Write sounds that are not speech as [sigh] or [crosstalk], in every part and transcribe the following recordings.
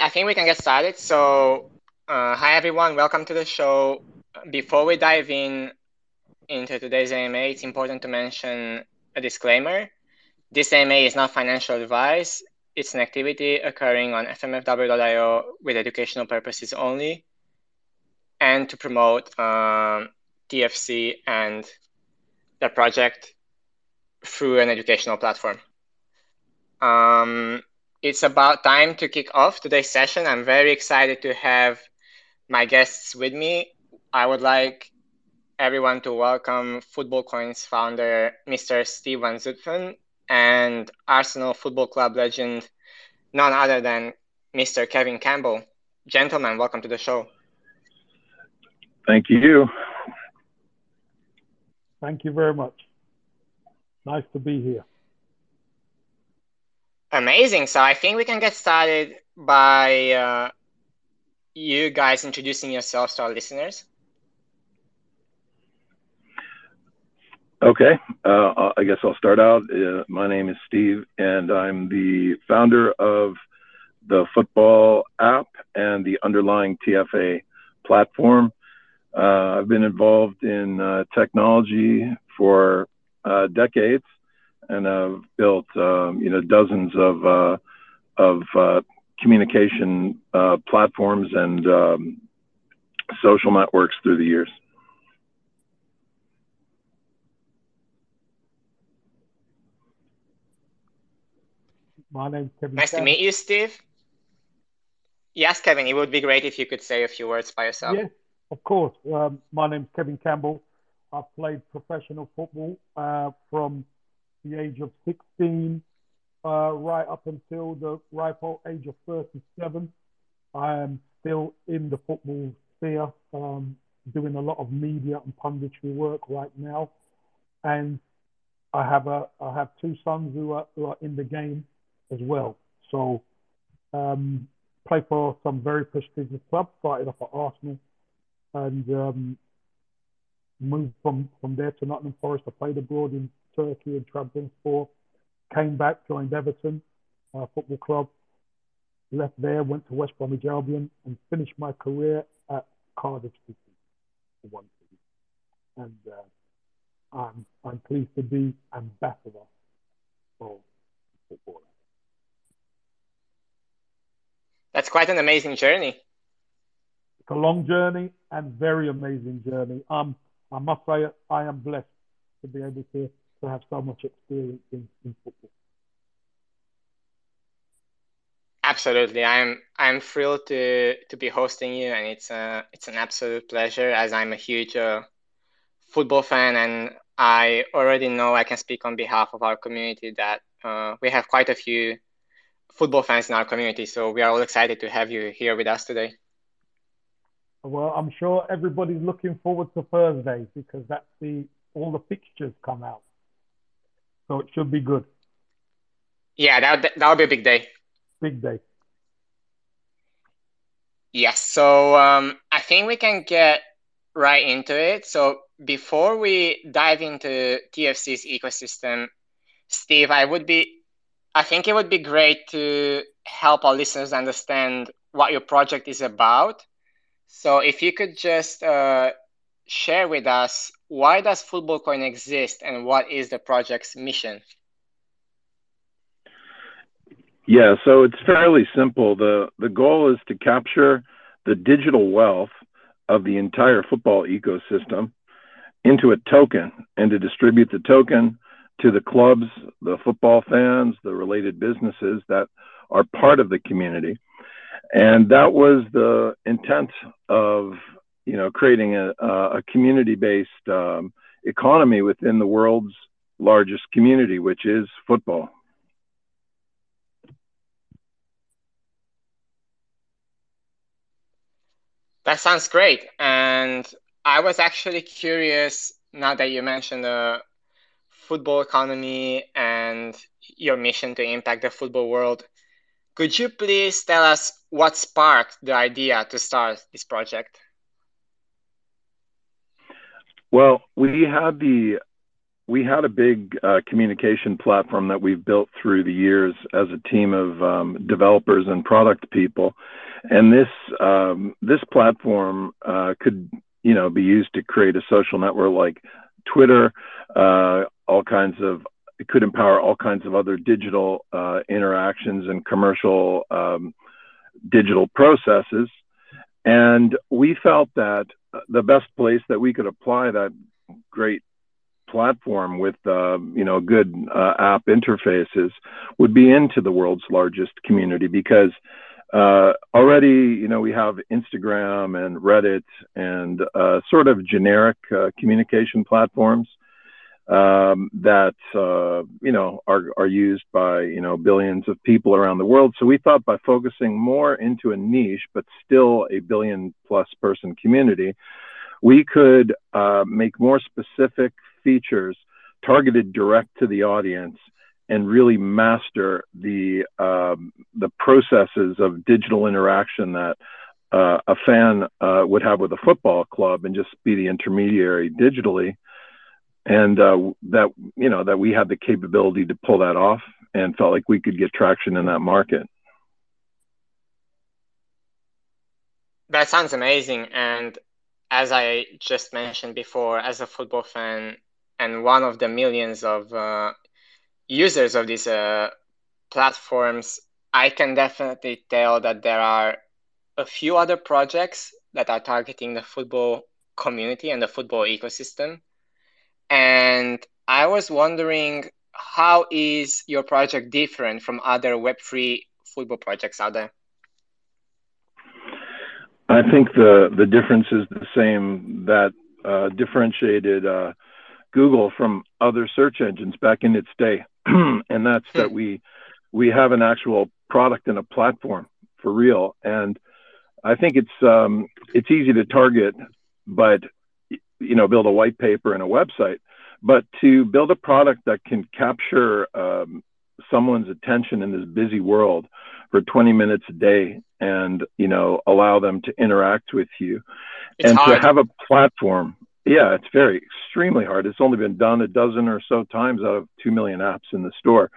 right, I think we can get started. So, uh, hi everyone, welcome to the show. Before we dive in into today's AMA, it's important to mention a disclaimer. This AMA is not financial advice. It's an activity occurring on fmfw.io with educational purposes only and to promote um, TFC and the project through an educational platform. Um, it's about time to kick off today's session. I'm very excited to have my guests with me. I would like everyone to welcome FutbolCoin's founder Mr. Steve Van Zutphen and Arsenal Football Club legend, none other than Mr. Kevin Campbell. Gentlemen, welcome to the show. Thank you. Thank you very much. Nice to be here. Amazing. So I think we can get started by uh, you guys introducing yourselves to our listeners. Okay, uh, I guess I'll start out. Uh, my name is Steve, and I'm the founder of the football app and the underlying TFA platform. Uh, I've been involved in uh, technology for uh, decades, and I've built um, you know dozens of uh, of uh, communication uh, platforms and um, social networks through the years. My name's Kevin. Nice to meet you, Steve. Yes, Kevin, it would be great if you could say a few words by yourself. Yes, of course. Um, my name's Kevin Campbell. I've played professional football uh, from the age of 16 uh, right up until the ripe old age of 37. I am still in the football sphere, um, doing a lot of media and punditry work right now. And I have a I have two sons who are, who are in the game as well. So um, play for some very prestigious clubs. Started off at Arsenal, and um, moved from from there to Nottingham Forest. I played abroad in Turkey and travelling for. Came back, joined Everton uh, Football Club. Left there, went to West Bromwich Albion, and finished my career at Cardiff City for one season. And uh, I'm I'm pleased to be ambassador for football. That's quite an amazing journey. It's a long journey and very amazing journey. Um, I must say I am blessed to be able to, to have so much experience in, in football. Absolutely, I'm I'm thrilled to to be hosting you, and it's a it's an absolute pleasure as I'm a huge uh, football fan, and I already know I can speak on behalf of our community that uh, we have quite a few football fans in our community. So we are all excited to have you here with us today. Well, I'm sure everybody's looking forward to Thursday because that's the all the fixtures come out, so it should be good. Yeah, that that would be a big day. Big day. Yes. So um, I think we can get right into it. So before we dive into TFC's ecosystem, Steve, I would be I think it would be great to help our listeners understand what your project is about. So if you could just uh, share with us why does FutbolCoin exist and what is the project's mission? Yeah, so it's fairly simple. The the goal is to capture the digital wealth of the entire football ecosystem into a token and to distribute the token to the clubs, the football fans, the related businesses that are part of the community. And that was the intent of, you know, creating a, a community-based um, economy within the world's largest community, which is football. That sounds great. And I was actually curious now that you mentioned the football economy and your mission to impact the football world. Could you please tell us what sparked the idea to start this project? Well, we had the we had a big uh, communication platform that we've built through the years as a team of um, developers and product people, and this um, this platform uh, could you know be used to create a social network like Twitter, uh, all kinds of it could empower all kinds of other digital uh, interactions and commercial um, digital processes. And we felt that the best place that we could apply that great platform with uh, you know good uh, app interfaces would be into the world's largest community because uh, already you know we have Instagram and Reddit and uh, sort of generic uh, communication platforms um, that uh, you know are are used by you know billions of people around the world. So we thought by focusing more into a niche, but still a billion plus person community, we could uh, make more specific features targeted direct to the audience and really master the um, the processes of digital interaction that uh, a fan uh, would have with a football club and just be the intermediary digitally and uh, that you know that we had the capability to pull that off and felt like we could get traction in that market. That sounds amazing. And as i just mentioned before as a football fan and one of the millions of uh, users of these uh, platforms i can definitely tell that there are a few other projects that are targeting the football community and the football ecosystem and I was wondering how is your project different from other Web3 football projects out there? I think the the difference is the same that uh, differentiated uh, Google from other search engines back in its day, [clears throat] and that's that hmm. we we have an actual product and a platform for real. And I think it's um, it's easy to target, but you know build a white paper and a website but to build a product that can capture um, someone's attention in this busy world for 20 minutes a day and you know allow them to interact with you it's and hard. to have a platform. Yeah it's very extremely hard. It's only been done a dozen or so times out of 2 million apps in the store.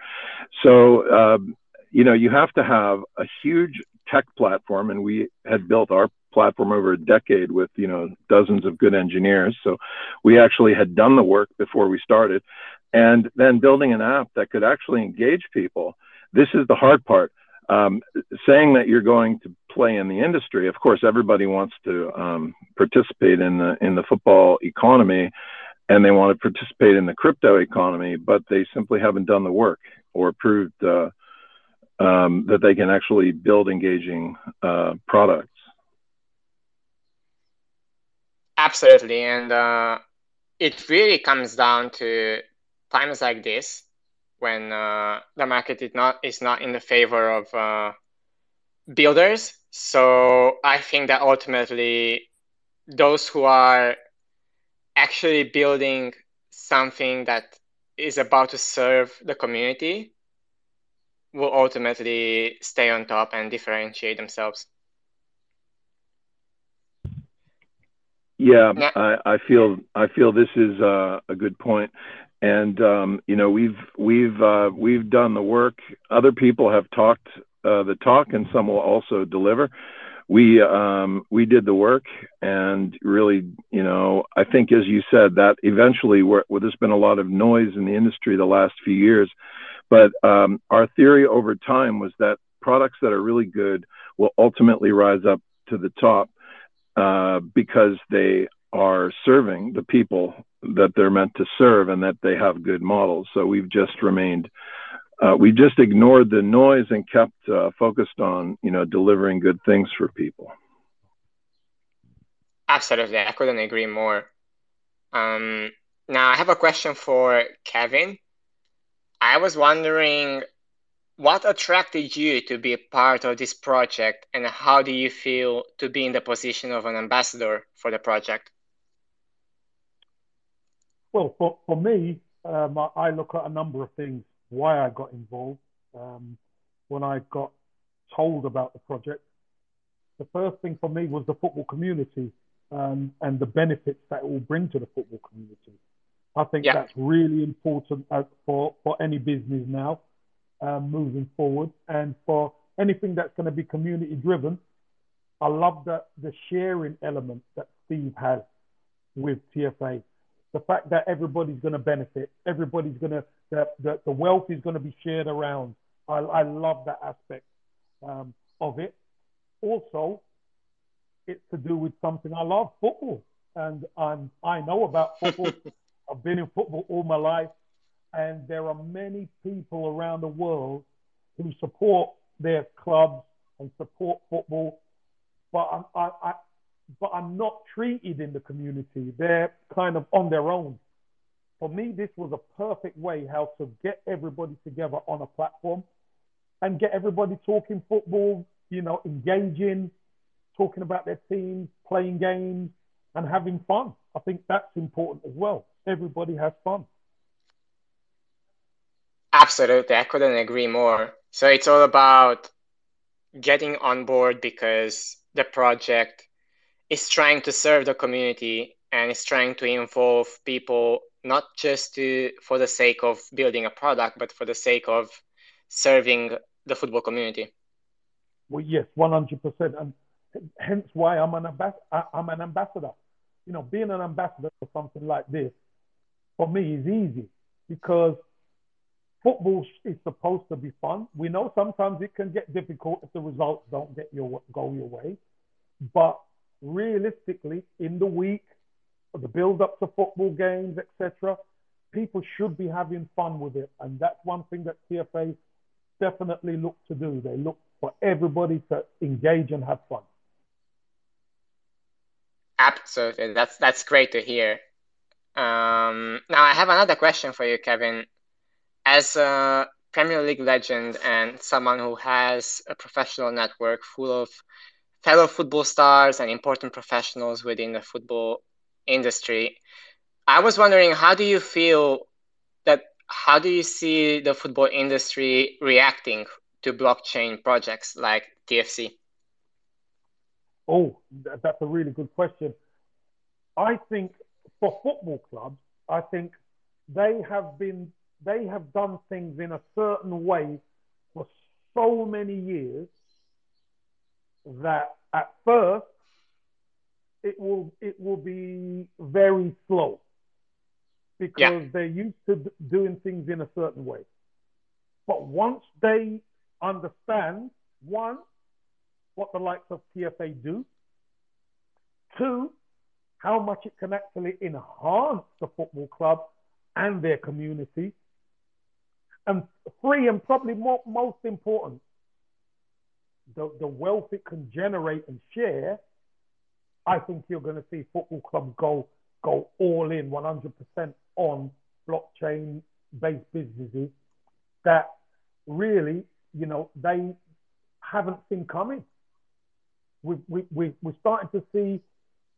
So um, you know you have to have a huge tech platform and we had built our platform over a decade with you know dozens of good engineers. So we actually had done the work before we started. And then building an app that could actually engage people. This is the hard part. Um, saying that you're going to play in the industry of course everybody wants to um, participate in the in the football economy and they want to participate in the crypto economy but they simply haven't done the work or proved uh, um, that they can actually build engaging uh, products Absolutely, and uh, it really comes down to times like this when uh, the market is not is not in the favor of uh, builders. So I think that ultimately, those who are actually building something that is about to serve the community will ultimately stay on top and differentiate themselves. Yeah, I, I feel I feel this is uh, a good point, and um, you know we've we've uh, we've done the work. Other people have talked uh, the talk, and some will also deliver. We um, we did the work, and really, you know, I think as you said that eventually, where, where there's been a lot of noise in the industry the last few years, but um, our theory over time was that products that are really good will ultimately rise up to the top uh, because they are serving the people that they're meant to serve and that they have good models. So we've just remained, uh, we just ignored the noise and kept uh, focused on, you know, delivering good things for people. Absolutely, I couldn't agree more. Um, now I have a question for Kevin. I was wondering what attracted you to be a part of this project and how do you feel to be in the position of an ambassador for the project? Well, for, for me, um, I, I, look at a number of things why I got involved. Um, when I got told about the project, the first thing for me was the football community um, and the benefits that it will bring to the football community. I think Yeah. that's really important uh, for, for any business now um, moving forward. And for anything that's going to be community driven, I love that the sharing element that Steve has with TFA. The fact that everybody's going to benefit, everybody's going to, the, the, the wealth is going to be shared around. I, I love that aspect um, of it. Also, it's to do with something I love, football. And I'm, I know about football. [laughs] I've been in football all my life. And there are many people around the world who support their clubs and support football. But I'm, I, I, but I'm not treated in the community. They're kind of on their own. For me, this was a perfect way how to get everybody together on a platform and get everybody talking football, you know, engaging, talking about their teams, playing games, and having fun. I think that's important as well. Everybody has fun. Absolutely, I couldn't agree more. So it's all about getting on board because the project is trying to serve the community and is trying to involve people not just to for the sake of building a product, but for the sake of serving the football community. Well, yes, one hundred percent, and hence why I'm an I'm an ambassador. You know, being an ambassador for something like this for me is easy because football is supposed to be fun. We know sometimes it can get difficult if the results don't get your go your way, but realistically, in the week, the build up to football games, etc., people should be having fun with it, and that's one thing that TFA definitely look to do. They look for everybody to engage and have fun. Absolutely, that's that's great to hear. Um, now I have another question for you, Kevin. As a Premier League legend and someone who has a professional network full of fellow football stars and important professionals within the football industry, I was wondering how do you feel that how do you see the football industry reacting to blockchain projects like TFC? Oh, that's a really good question. I think for football clubs, I think they have been they have done things in a certain way for so many years that at first it will it will be very slow because Yeah. they're used to d- doing things in a certain way. But once they understand one what the likes of TFA do, two how much it can actually enhance the football club and their community, and three and probably more, most important the, the wealth it can generate and share, I think you're going to see football clubs go go all in 100% on blockchain based businesses that really, you know, they haven't seen coming. We, we, we, we're starting to see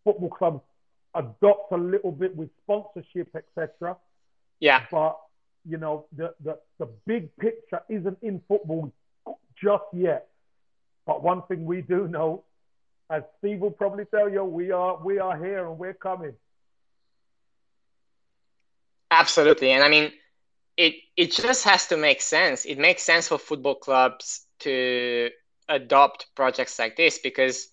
football clubs adopt a little bit with sponsorship, etc. Yeah, But, you know, the, the, the big picture isn't in football just yet. But one thing we do know, as Steve will probably tell you, we are we are here and we're coming. absolutely. And I mean, it it just has to make sense. It makes sense for football clubs to adopt projects like this because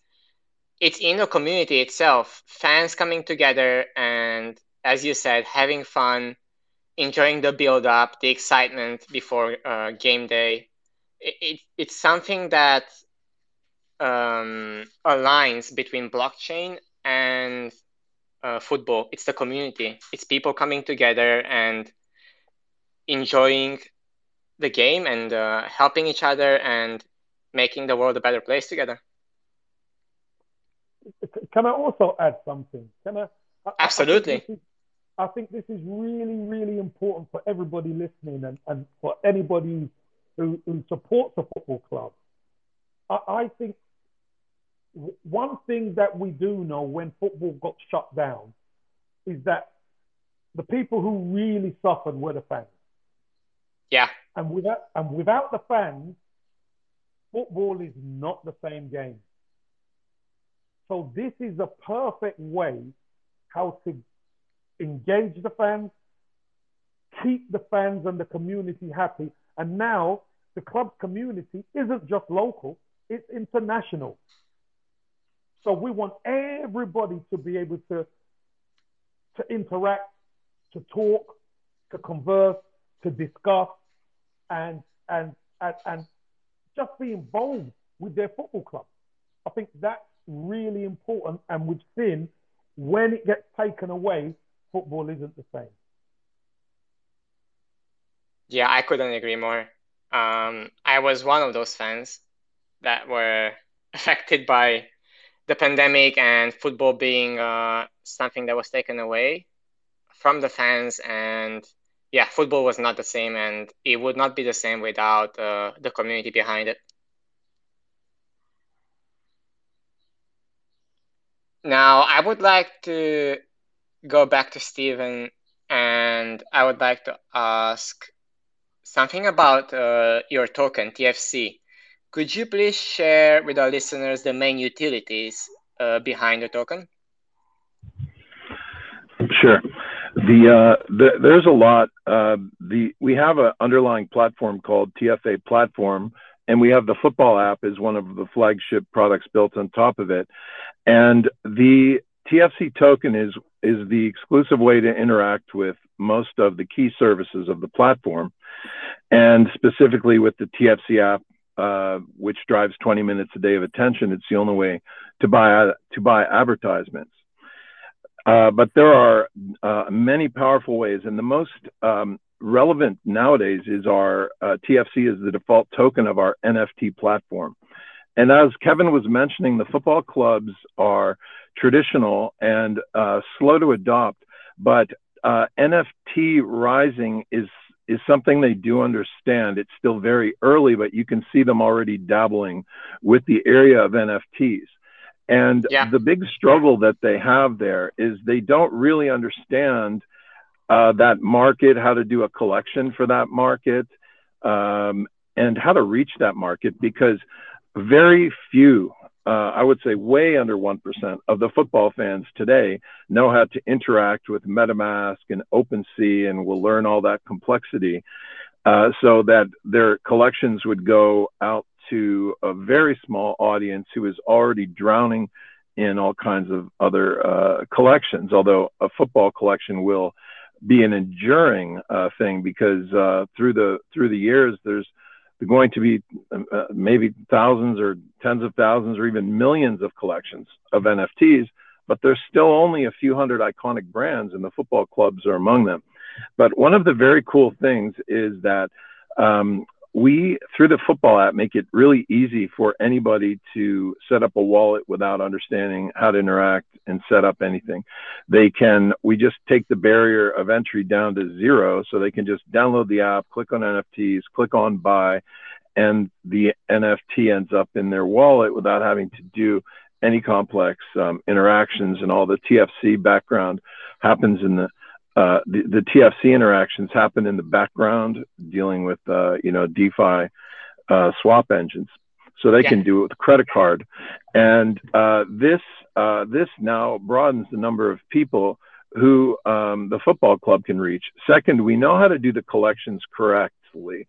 it's in the community itself, fans coming together and, as you said, having fun, enjoying the build up, the excitement before uh, game day. It, it, it's something that um, aligns between blockchain and uh, football. It's the community. It's people coming together and enjoying the game and uh, helping each other and making the world a better place together. Can I also add something? Can I? Absolutely. I think, this is, I think this is really, really important for everybody listening and, and for anybody who, who supports a football club. I, I think one thing that we do know when football got shut down is that the people who really suffered were the fans. Yeah, And without and without the fans, football is not the same game. So this is a perfect way how to engage the fans, keep the fans and the community happy. And now the club community isn't just local, it's international. So we want everybody to be able to, to interact, to talk, to converse, to discuss, and, and, and, and just be involved with their football club. I think that's really important. And we've seen when it gets taken away, football isn't the same. Yeah, I couldn't agree more. Um, I was one of those fans that were [laughs] affected by the pandemic and football being uh, something that was taken away from the fans. And yeah, football was not the same, and it would not be the same without uh, the community behind it. Now, I would like to go back to Stephen, and I would like to ask something about uh, your token, TFC. Could you please share with our listeners the main utilities uh, behind the token? Sure. The, uh, the there's a lot. Uh, the we have an underlying platform called TFA Platform, and we have the football app as one of the flagship products built on top of it. And the TFC token is is the exclusive way to interact with most of the key services of the platform, and specifically with the TFC app uh, which drives 20 minutes a day of attention. It's the only way to buy to buy advertisements. Uh, but there are uh, many powerful ways, and the most um, relevant nowadays is our uh, TFC is the default token of our NFT platform. And as Kevin was mentioning, the football clubs are traditional and uh, slow to adopt, but uh, NFT rising is is something they do understand. It's still very early, but you can see them already dabbling with the area of NFTs. And yeah. the big struggle that they have there is they don't really understand uh, that market, how to do a collection for that market, um, and how to reach that market because very few uh, I would say way under 1% of the football fans today know how to interact with MetaMask and OpenSea and will learn all that complexity uh, so that their collections would go out to a very small audience who is already drowning in all kinds of other uh, collections, although a football collection will be an enduring uh, thing because uh, through the through the years there's going to be uh, maybe thousands or tens of thousands or even millions of collections of NFTs, but there's still only a few hundred iconic brands, and the football clubs are among them. But one of the very cool things is that um, we, through the football app, make it really easy for anybody to set up a wallet without understanding how to interact and set up anything. They can, we just take the barrier of entry down to zero so they can just download the app, click on NFTs, click on buy, and the NFT ends up in their wallet without having to do any complex um, interactions and all the TFC background happens in the uh, the, the, TFC interactions happen in the background, dealing with uh, you know DeFi uh, swap engines, so they yeah. can do it with a credit card, and uh, this uh, this now broadens the number of people who um, the football club can reach. Second, we know how to do the collections correctly,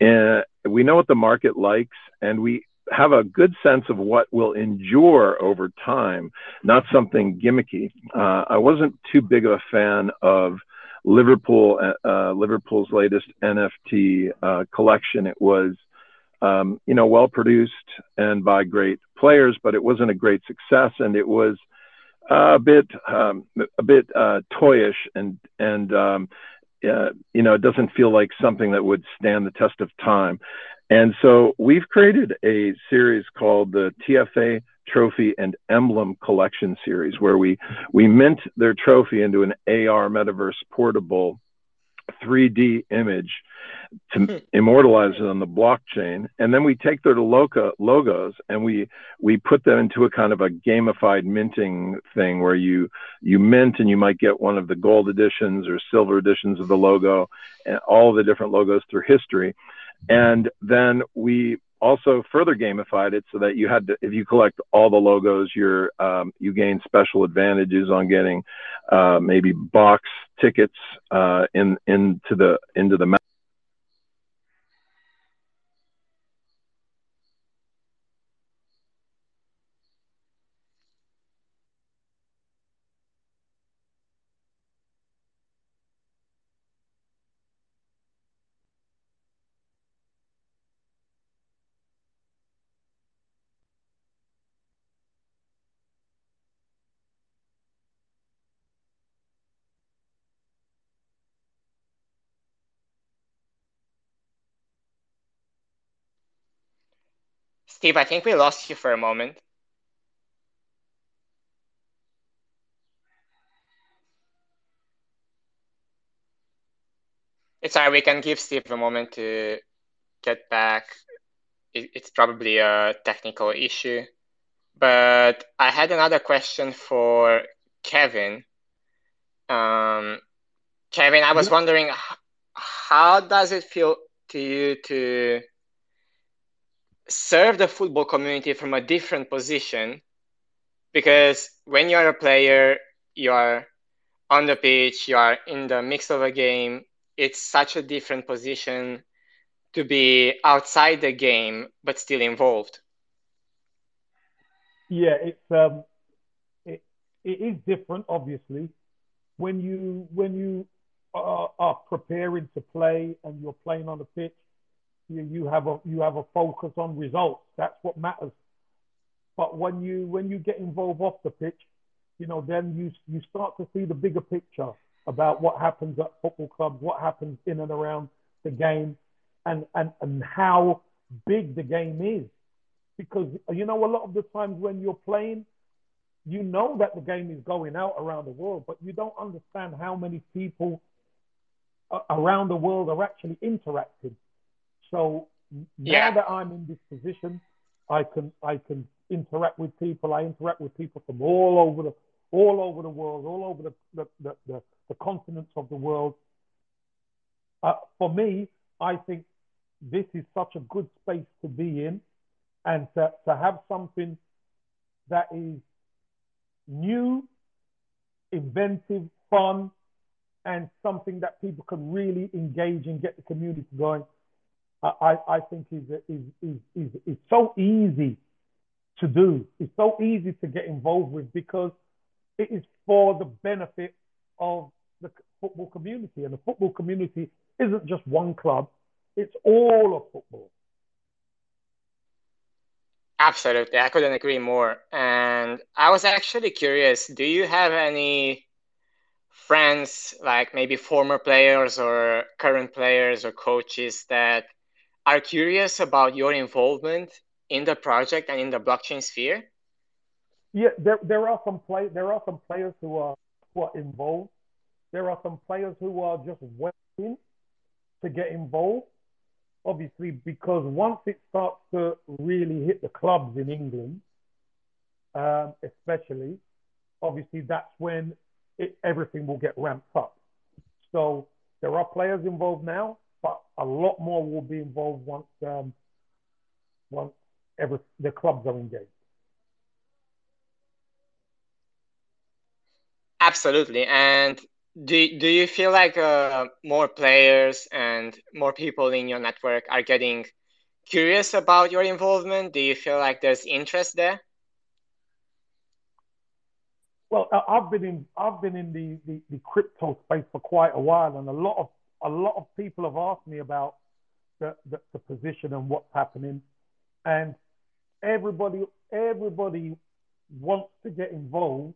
and we know what the market likes, and we have a good sense of what will endure over time, not something gimmicky. Uh, I wasn't too big of a fan of Liverpool, uh, Liverpool's latest NFT uh, collection. It was, um, you know, well produced and by great players, but it wasn't a great success, and it was a bit, um, a bit uh, toyish, and and um, uh, you know, it doesn't feel like something that would stand the test of time. And so we've created a series called the TFA Trophy and Emblem Collection Series, where we we mint their trophy into an AR metaverse portable 3D image to hmm. immortalize it on the blockchain, and then we take their logo, logos and we we put them into a kind of a gamified minting thing where you you mint and you might get one of the gold editions or silver editions of the logo and all the different logos through history and then we also further gamified it so that you had to, if you collect all the logos, you're, um, you gain special advantages on getting uh, maybe box tickets uh, in into the into the Steve, I think we lost you for a moment. It's alright, we can give Steve a moment to get back. It's probably a technical issue. But I had another question for Kevin. Um, Kevin, I was yeah. wondering how does it feel to you to serve the football community from a different position because when you are a player you are on the pitch you are in the mix of a game it's such a different position to be outside the game but still involved. Yeah it's um it, it is different obviously. When you when you are, are preparing to play and you're playing on the pitch you, you have a you have a focus on results. That's what matters. But when you when you get involved off the pitch, you know, then you you start to see the bigger picture about what happens at football clubs, what happens in and around the game, and and and how big the game is. Because you know, a lot of the times when you're playing, you know that the game is going out around the world, but you don't understand how many people around the world are actually interacting so now yeah. that I'm in this position, I can I can interact with people. I interact with people from all over the all over the world, all over the the, the, the, the continents of the world. Uh, for me, I think this is such a good space to be in, and to, to have something that is new, inventive, fun, and something that people can really engage and get the community going. I, I think is, is, is, is, is so easy to do. It's so easy to get involved with because it is for the benefit of the football community. And the football community isn't just one club, it's all of football. Absolutely. I couldn't agree more. And I was actually curious do you have any friends, like maybe former players or current players or coaches, that are curious about your involvement in the project and in the blockchain sphere? Yeah, there, there are some play there are some players who are who are involved. There are some players who are just waiting to get involved. Obviously, because once it starts to really hit the clubs in England, um, especially, obviously that's when it, everything will get ramped up. So there are players involved now but a lot more will be involved once um, once every, the clubs are engaged. Absolutely, and do do you feel like uh, more players and more people in your network are getting curious about your involvement? Do you feel like there's interest there? Well, I've been in I've been in the, the, the crypto space for quite a while, and a lot of lot of people have asked me about the, the, the position and what's happening. And everybody, everybody wants to get involved,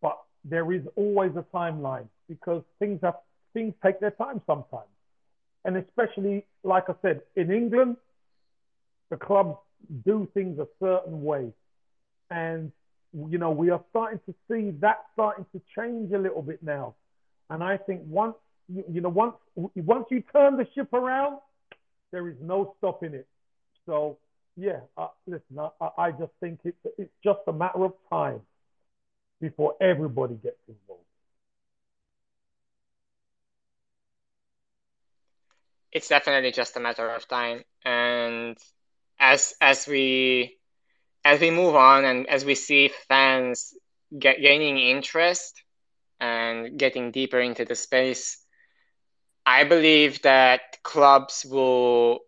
but there is always a timeline because things have things take their time sometimes. And especially, like I said, in England, the clubs do things a certain way. And, you know, we are starting to see that starting to change a little bit now. And I think once you, you know, once once you turn the ship around, there is no stopping it. So yeah, uh, listen, I, I just think it's it's just a matter of time before everybody gets involved. It's definitely just a matter of time, and as as we as we move on and as we see fans get, gaining interest and getting deeper into the space, I believe that clubs will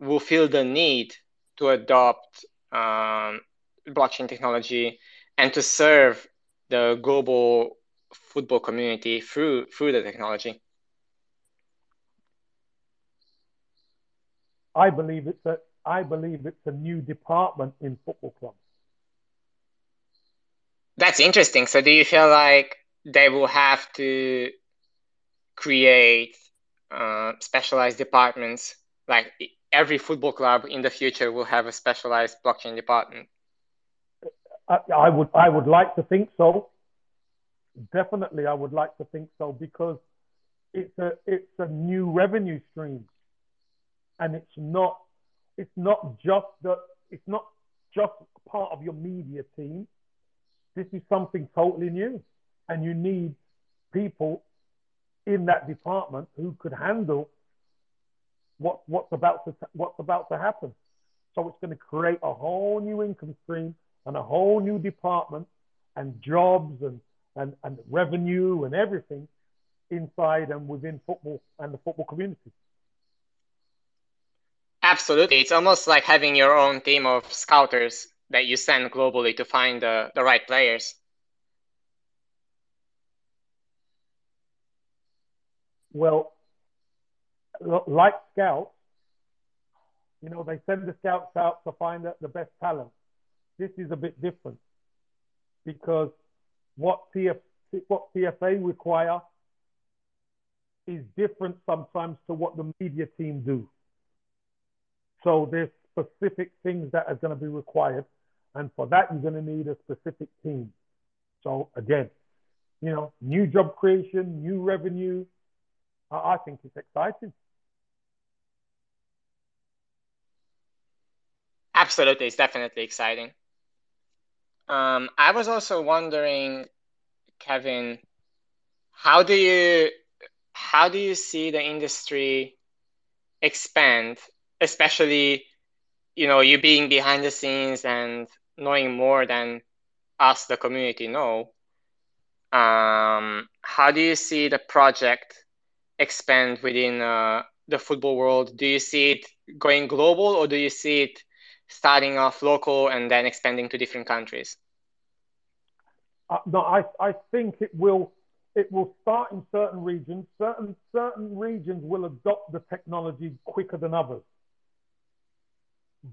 will feel the need to adopt um, blockchain technology and to serve the global football community through through the technology. I believe it's a I believe it's a new department in football clubs. That's interesting. So do you feel like they will have to create uh, specialized departments. Like every football club in the future will have a specialized blockchain department. I, I would I would like to think so. Definitely I would like to think so because it's a it's a new revenue stream. And it's not it's not just the it's not just part of your media team. This is something totally new. And you need people in that department who could handle what what's about to what's about to happen so it's going to create a whole new income stream and a whole new department and jobs and and, and revenue and everything inside and within football and the football community. Absolutely. It's almost like having your own team of scouters that you send globally to find the, the right players. Well, like scouts, you know, they send the scouts out to find the, best talent. This is a bit different because what TF, what TFA require is different sometimes to what the media team do. So there's specific things that are going to be required, and for that you're going to need a specific team. So again, you know, new job creation, new revenue. I, think it's exciting. Absolutely, it's definitely exciting. Um, I was also wondering, Kevin, how do you how do you see the industry expand, especially you know you being behind the scenes and knowing more than us, the community, know. Um, how do you see the project expand within uh, the football world? Do you see it going global, or do you see it starting off local and then expanding to different countries? Uh, no, I, I think it will it will start in certain regions. Certain certain regions will adopt the technology quicker than others.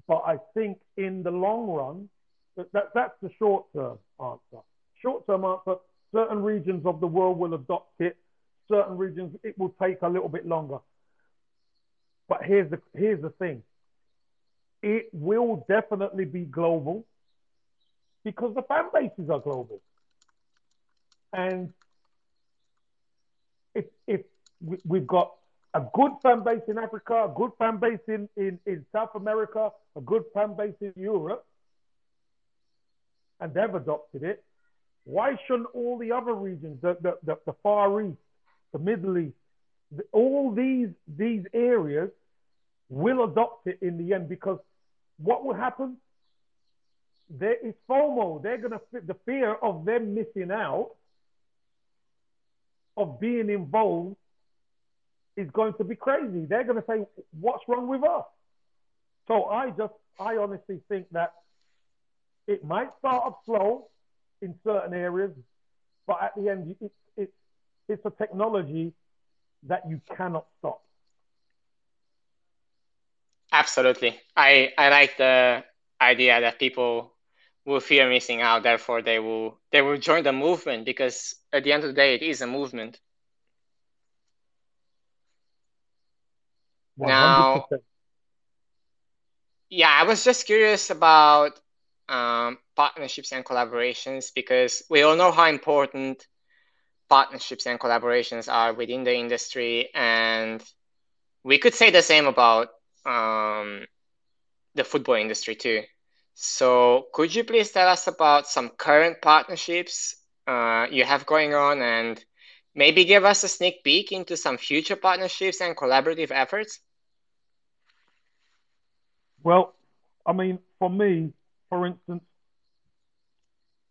But I think in the long run, that, that that's the short term answer. Short term answer: certain regions of the world will adopt it. Certain regions it will take a little bit longer. But here's the here's the thing: it will definitely be global because the fan bases are global. And if, if we've got a good fan base in Africa, a good fan base in, in, in South America, a good fan base in Europe, and they've adopted it, why shouldn't all the other regions, the, the, the, the Far East, the Middle East, the, all these, these areas will adopt it in the end because what will happen? There is FOMO. They're going to, the fear of them missing out, of being involved, is going to be crazy. They're going to say, what's wrong with us? So I just, I honestly think that it might start off slow in certain areas, but at the end, it, it's a technology that you cannot stop. Absolutely. I, I like the idea that people will fear missing out, therefore they will they will join the movement because at the end of the day it is a movement. 100%. Now yeah, I was just curious about um, partnerships and collaborations because we all know how important partnerships and collaborations are within the industry and we could say the same about um, the football industry too. So, could you please tell us about some current partnerships uh, you have going on and maybe give us a sneak peek into some future partnerships and collaborative efforts? Well, I mean, for me, for instance,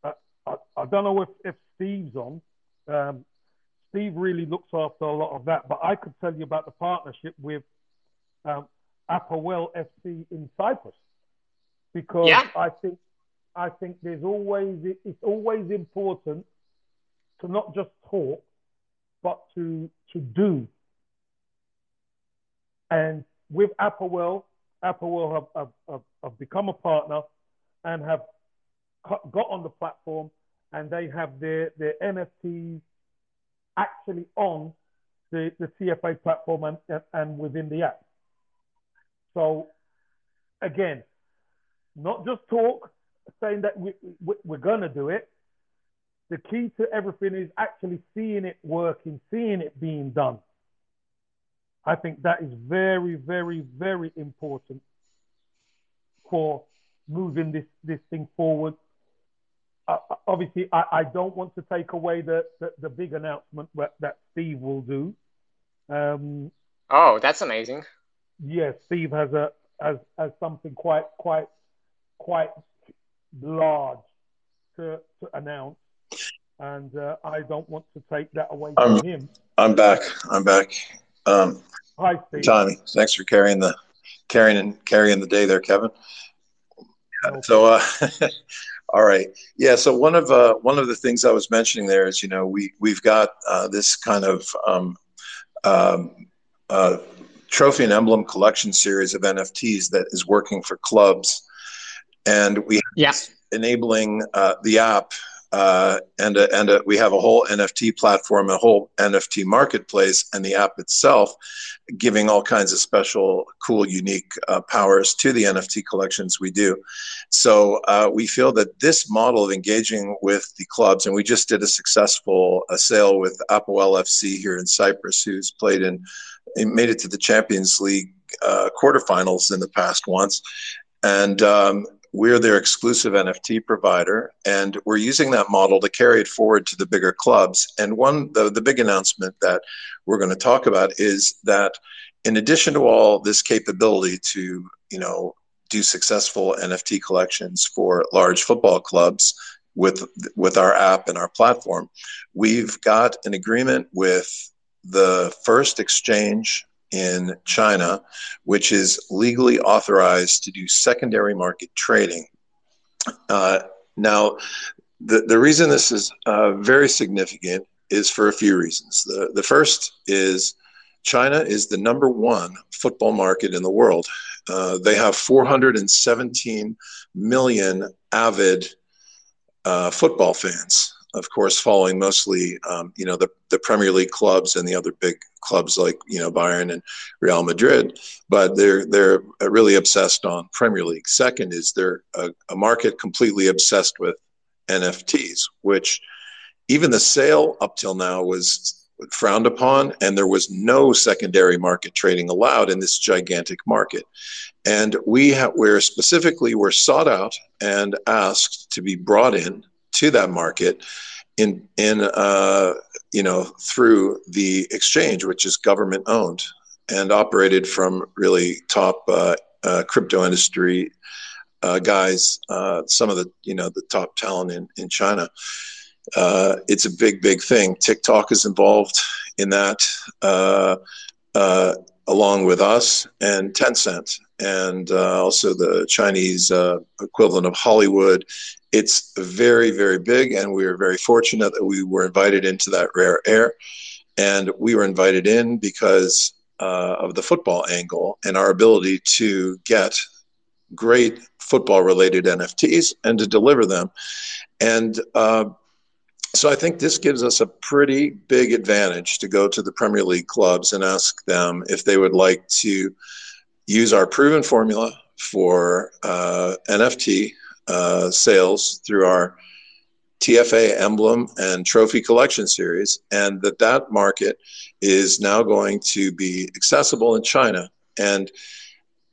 uh, I, I, don't know if, if Steve's on. Um, Steve really looks after a lot of that. But I could tell you about the partnership with um, APOEL FC in Cyprus because Yeah. I think I think there's always it's always important to not just talk, but to to do. And with APOEL, APOEL have, have, have, have become a partner and have got on the platform, and they have their their NFTs actually on the, the TFA platform and, and, within the app. So again, not just talk, saying that we, we, we're going to do it. The key to everything is actually seeing it working, seeing it being done. I think that is very, very, very important for moving this, this thing forward. Obviously, I, I don't want to take away the, the, the big announcement that, that Steve will do. Um, Oh, that's amazing. yes, Steve has a has, has something quite quite quite large to, to announce, and uh, I don't want to take that away from Um, him. I'm back. I'm back. Um, Hi, Steve. Tommy, thanks for carrying the carrying and carrying the day there, Kevin. No So, uh, [laughs] all right, yeah. So one of uh, one of the things I was mentioning there is, you know, we we've got uh, this kind of um, um, uh, trophy and emblem collection series of NFTs that is working for clubs, and we Yeah. enabling uh, the app uh, and a, and a, we have a whole NFT platform, a whole NFT marketplace, and the app itself, giving all kinds of special, cool, unique uh, powers to the NFT collections we do. So uh, we feel that this model of engaging with the clubs, and we just did a successful uh, sale with APOEL FC here in Cyprus, who's played in, made it to the Champions League uh, quarterfinals in the past once, and um, we're their exclusive NFT provider, and we're using that model to carry it forward to the bigger clubs. And one, the, the big announcement that we're going to talk about is that in addition to all this capability to, you know, do successful NFT collections for large football clubs with with our app and our platform, we've got an agreement with the first exchange in China, which is legally authorized to do secondary market trading. Uh, now, the, the reason this is uh, very significant is for a few reasons. The, the first is China is the number one football market in the world. Uh, they have 417 million avid uh, football fans of course, following mostly, um, you know, the, the Premier League clubs and the other big clubs like, you know, Bayern and Real Madrid. But they're they're really obsessed on Premier League. Second is they're a, a market completely obsessed with NFTs, which even the sale up till now was frowned upon, and there was no secondary market trading allowed in this gigantic market. And we ha- we're specifically were sought out and asked to be brought in to that market in in uh, you know through the exchange, which is government owned and operated from really top uh, uh, crypto industry uh, guys, uh, some of the you know the top talent in in China. Uh, it's a big big thing. TikTok is involved in that. along with us and Tencent, and also the Chinese equivalent of Hollywood. It's very very big and we are very fortunate that we were invited into that rare air. And we were invited in because uh, of the football angle and our ability to get great football related nfts and to deliver them. And uh, so i think this gives us a pretty big advantage to go to the premier league clubs and ask them if they would like to use our proven formula for uh, nft uh, sales through our TFA emblem and trophy collection series, and that that market is now going to be accessible in China. And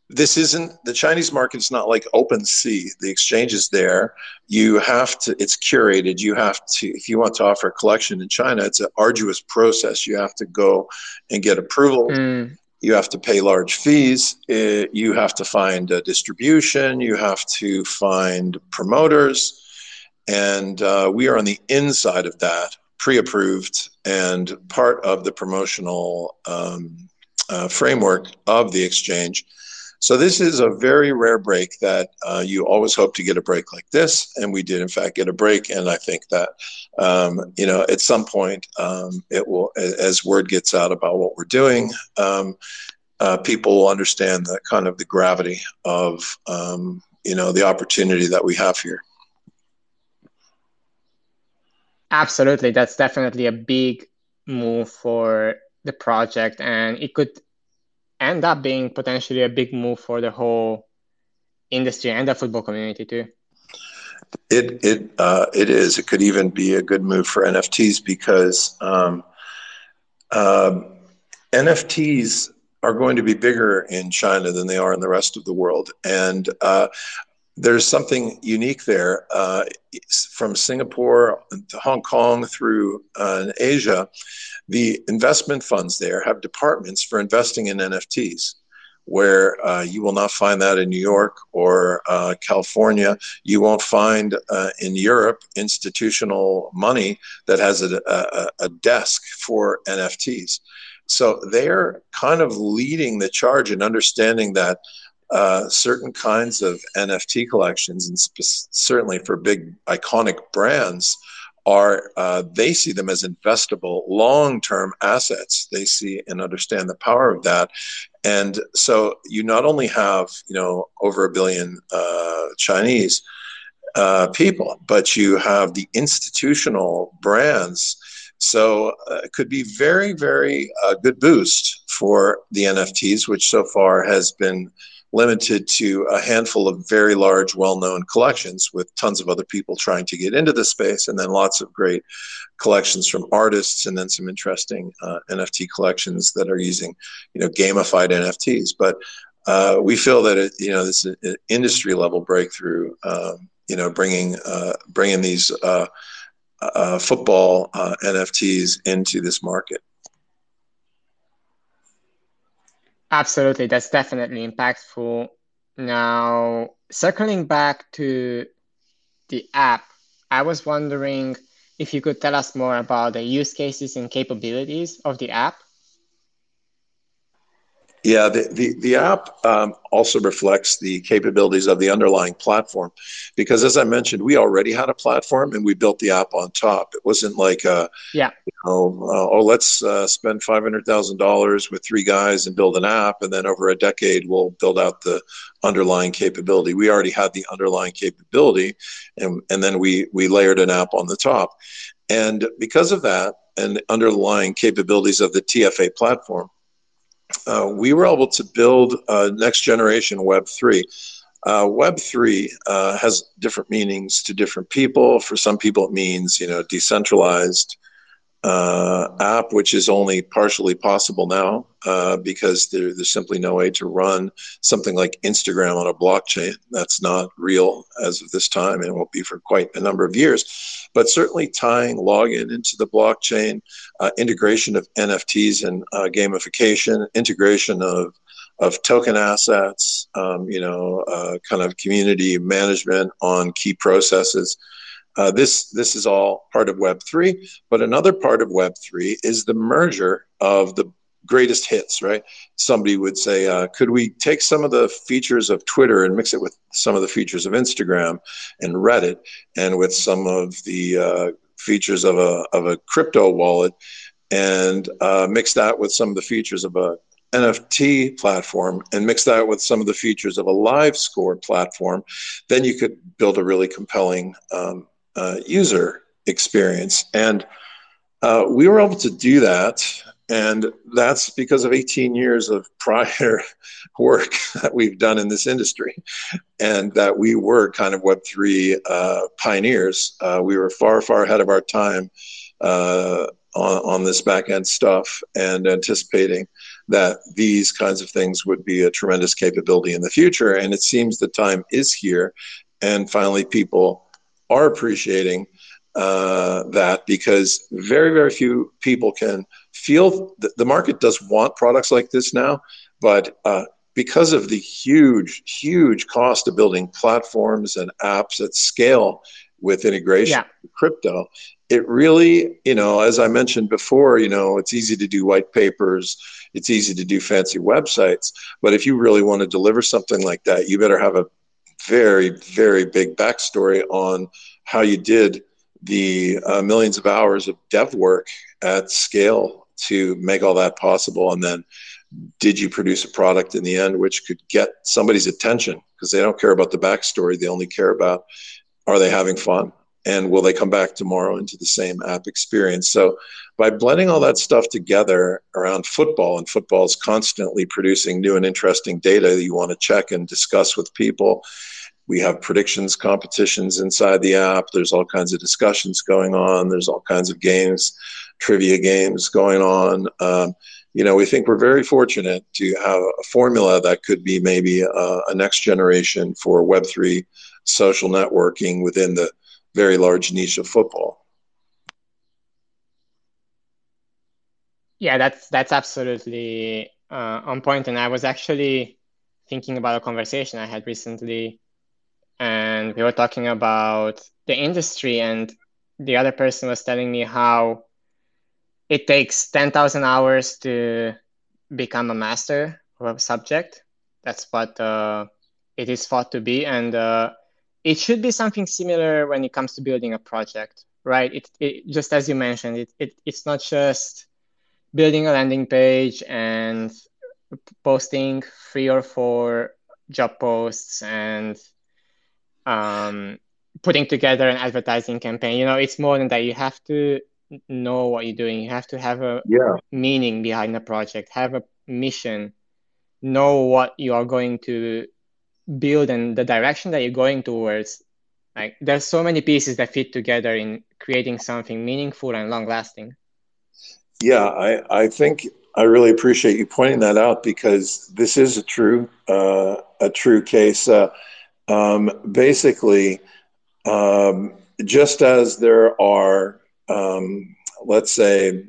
this isn't the Chinese market is not like OpenSea. The exchange is there. You have to. It's curated. You have to. If you want to offer a collection in China, it's an arduous process. You have to go and get approval. Mm. You have to pay large fees. It, you have to find a distribution. You have to find promoters. And uh, we are on the inside of that pre-approved and part of the promotional um, uh, framework of the exchange. So this is a very rare break that uh, you always hope to get a break like this, and we did in fact get a break. And I think that um, you know at some point um, it will, as word gets out about what we're doing, um, uh, people will understand the kind of the gravity of um, you know the opportunity that we have here. Absolutely, that's definitely a big move for the project, and it could end up being potentially a big move for the whole industry and the football community too. It it uh, it is. It could even be a good move for NFTs because um, uh, um, NFTs are going to be bigger in China than they are in the rest of the world, and uh, there's something unique there uh, from Singapore to Hong Kong through uh, Asia. The investment funds there have departments for investing in NFTs, where uh, you will not find that in New York or uh, California. You won't find uh, in Europe institutional money that has a, a, a desk for NFTs. So they're kind of leading the charge in understanding that uh, certain kinds of NFT collections, and sp- certainly for big iconic brands, are uh, they see them as investable long-term assets. They see and understand the power of that, and so you not only have you know over a billion uh, Chinese uh, people, but you have the institutional brands. So uh, it could be very, very uh, good boost for the NFTs, which so far has been limited to a handful of very large, well known collections with tons of other people trying to get into the space, and then lots of great collections from artists, and then some interesting uh, NFT collections that are using, you know, gamified NFTs. But uh, we feel that it, you know this is an industry level breakthrough. Um, you know, bringing uh, bringing these uh, uh, football NFTs into this market. Absolutely, that's definitely impactful. Now, circling back to the app, I was wondering if you could tell us more about the use cases and capabilities of the app. Yeah, the, the, the app um, also reflects the capabilities of the underlying platform. Because as I mentioned, we already had a platform and we built the app on top. It wasn't like, a, yeah. You know, uh, oh, let's uh, spend $500,000 with three guys and build an app. And then over a decade, we'll build out the underlying capability. We already had the underlying capability. And, and then we, we layered an app on the top. And because of that and underlying capabilities of the TFA platform, uh, we were able to build next generation Web3. Uh, Web3 uh, has different meanings to different people. For some people, it means you know decentralized uh, app, which is only partially possible now uh, because there, there's simply no way to run something like Instagram on a blockchain. That's not real as of this time and won't be for quite a number of years. But certainly tying login into the blockchain, uh, integration of NFTs and uh, gamification, integration of of token assets, um, you know, uh, kind of community management on key processes. Uh, this this is all part of Web three, but another part of Web three is the merger of the greatest hits. Right? Somebody would say, uh, could we take some of the features of Twitter and mix it with some of the features of Instagram and Reddit, and with some of the uh, features of a of a crypto wallet, and uh, mix that with some of the features of a NFT platform and mix that with some of the features of a live score platform, then you could build a really compelling um, uh, user experience. And uh, we were able to do that. And that's because of 18 years of [laughs] prior work that we've done in this industry, and that we were kind of Web3 uh, pioneers. Uh, we were far, far ahead of our time uh, on, on this back end stuff and anticipating that these kinds of things would be a tremendous capability in the future. And it seems the time is here. And finally, people are appreciating uh, that because very, very few people can feel that the market does want products like this now, but uh, because of the huge, huge cost of building platforms and apps at scale with integration yeah. with crypto, it really, you know, as I mentioned before, you know, it's easy to do white papers, it's easy to do fancy websites, but if you really want to deliver something like that, you better have a very, very big backstory on how you did the uh, millions of hours of dev work at scale to make all that possible. And then did you produce a product in the end which could get somebody's attention because they don't care about the backstory. They only care about are they having fun? And will they come back tomorrow into the same app experience? So by blending all that stuff together around football and football is constantly producing new and interesting data that you want to check and discuss with people. We have predictions competitions inside the app. There's all kinds of discussions going on. There's all kinds of games trivia games going on. Um, you know we think we're very fortunate to have a formula that could be maybe a, a next generation for web3 social networking within the very large niche of football. Yeah, that's that's absolutely uh, on point. And I was actually thinking about a conversation I had recently, and we were talking about the industry, and the other person was telling me how it takes ten thousand hours to become a master of a subject. That's what uh, it is thought to be, and uh, it should be something similar when it comes to building a project, right? It, it just as you mentioned, it, it it's not just building a landing page and posting three or four job posts and um, putting together an advertising campaign. You know, it's more than that. You have to know what you're doing. You have to have a yeah. meaning behind the project, have a mission, know what you are going to build and the direction that you're going towards like there's so many pieces that fit together in creating something meaningful and long lasting yeah i i think i really appreciate you pointing that out because this is a true uh, a true case. Uh, um, basically um, just as there are um, let's say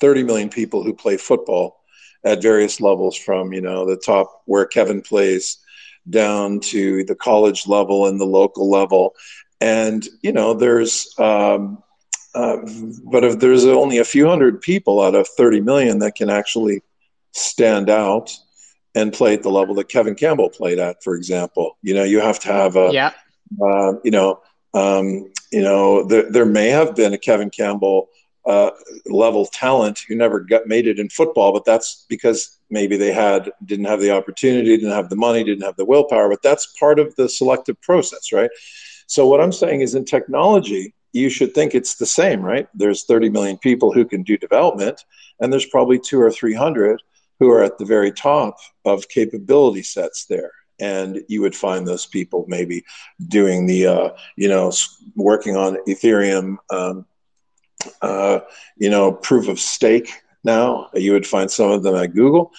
30 million people who play football at various levels from you know the top where kevin plays down to the college level and the local level. And, you know, there's, um, uh, but if there's only a few hundred people out of 30 million that can actually stand out and play at the level that Kevin Campbell played at, for example, you know, you have to have a, yeah. Uh, you know, um, you know, there, there may have been a Kevin Campbell uh, level talent who never got made it in football, but that's because maybe they had didn't have the opportunity, didn't have the money, didn't have the willpower. But that's part of the selective process, right? So what I'm saying is, in technology, you should think it's the same, right? There's 30 million people who can do development, and there's probably two or three hundred who are at the very top of capability sets there and you would find those people maybe doing the uh, you know working on ethereum um, uh, you know, proof of stake now. You would find some of them at Google.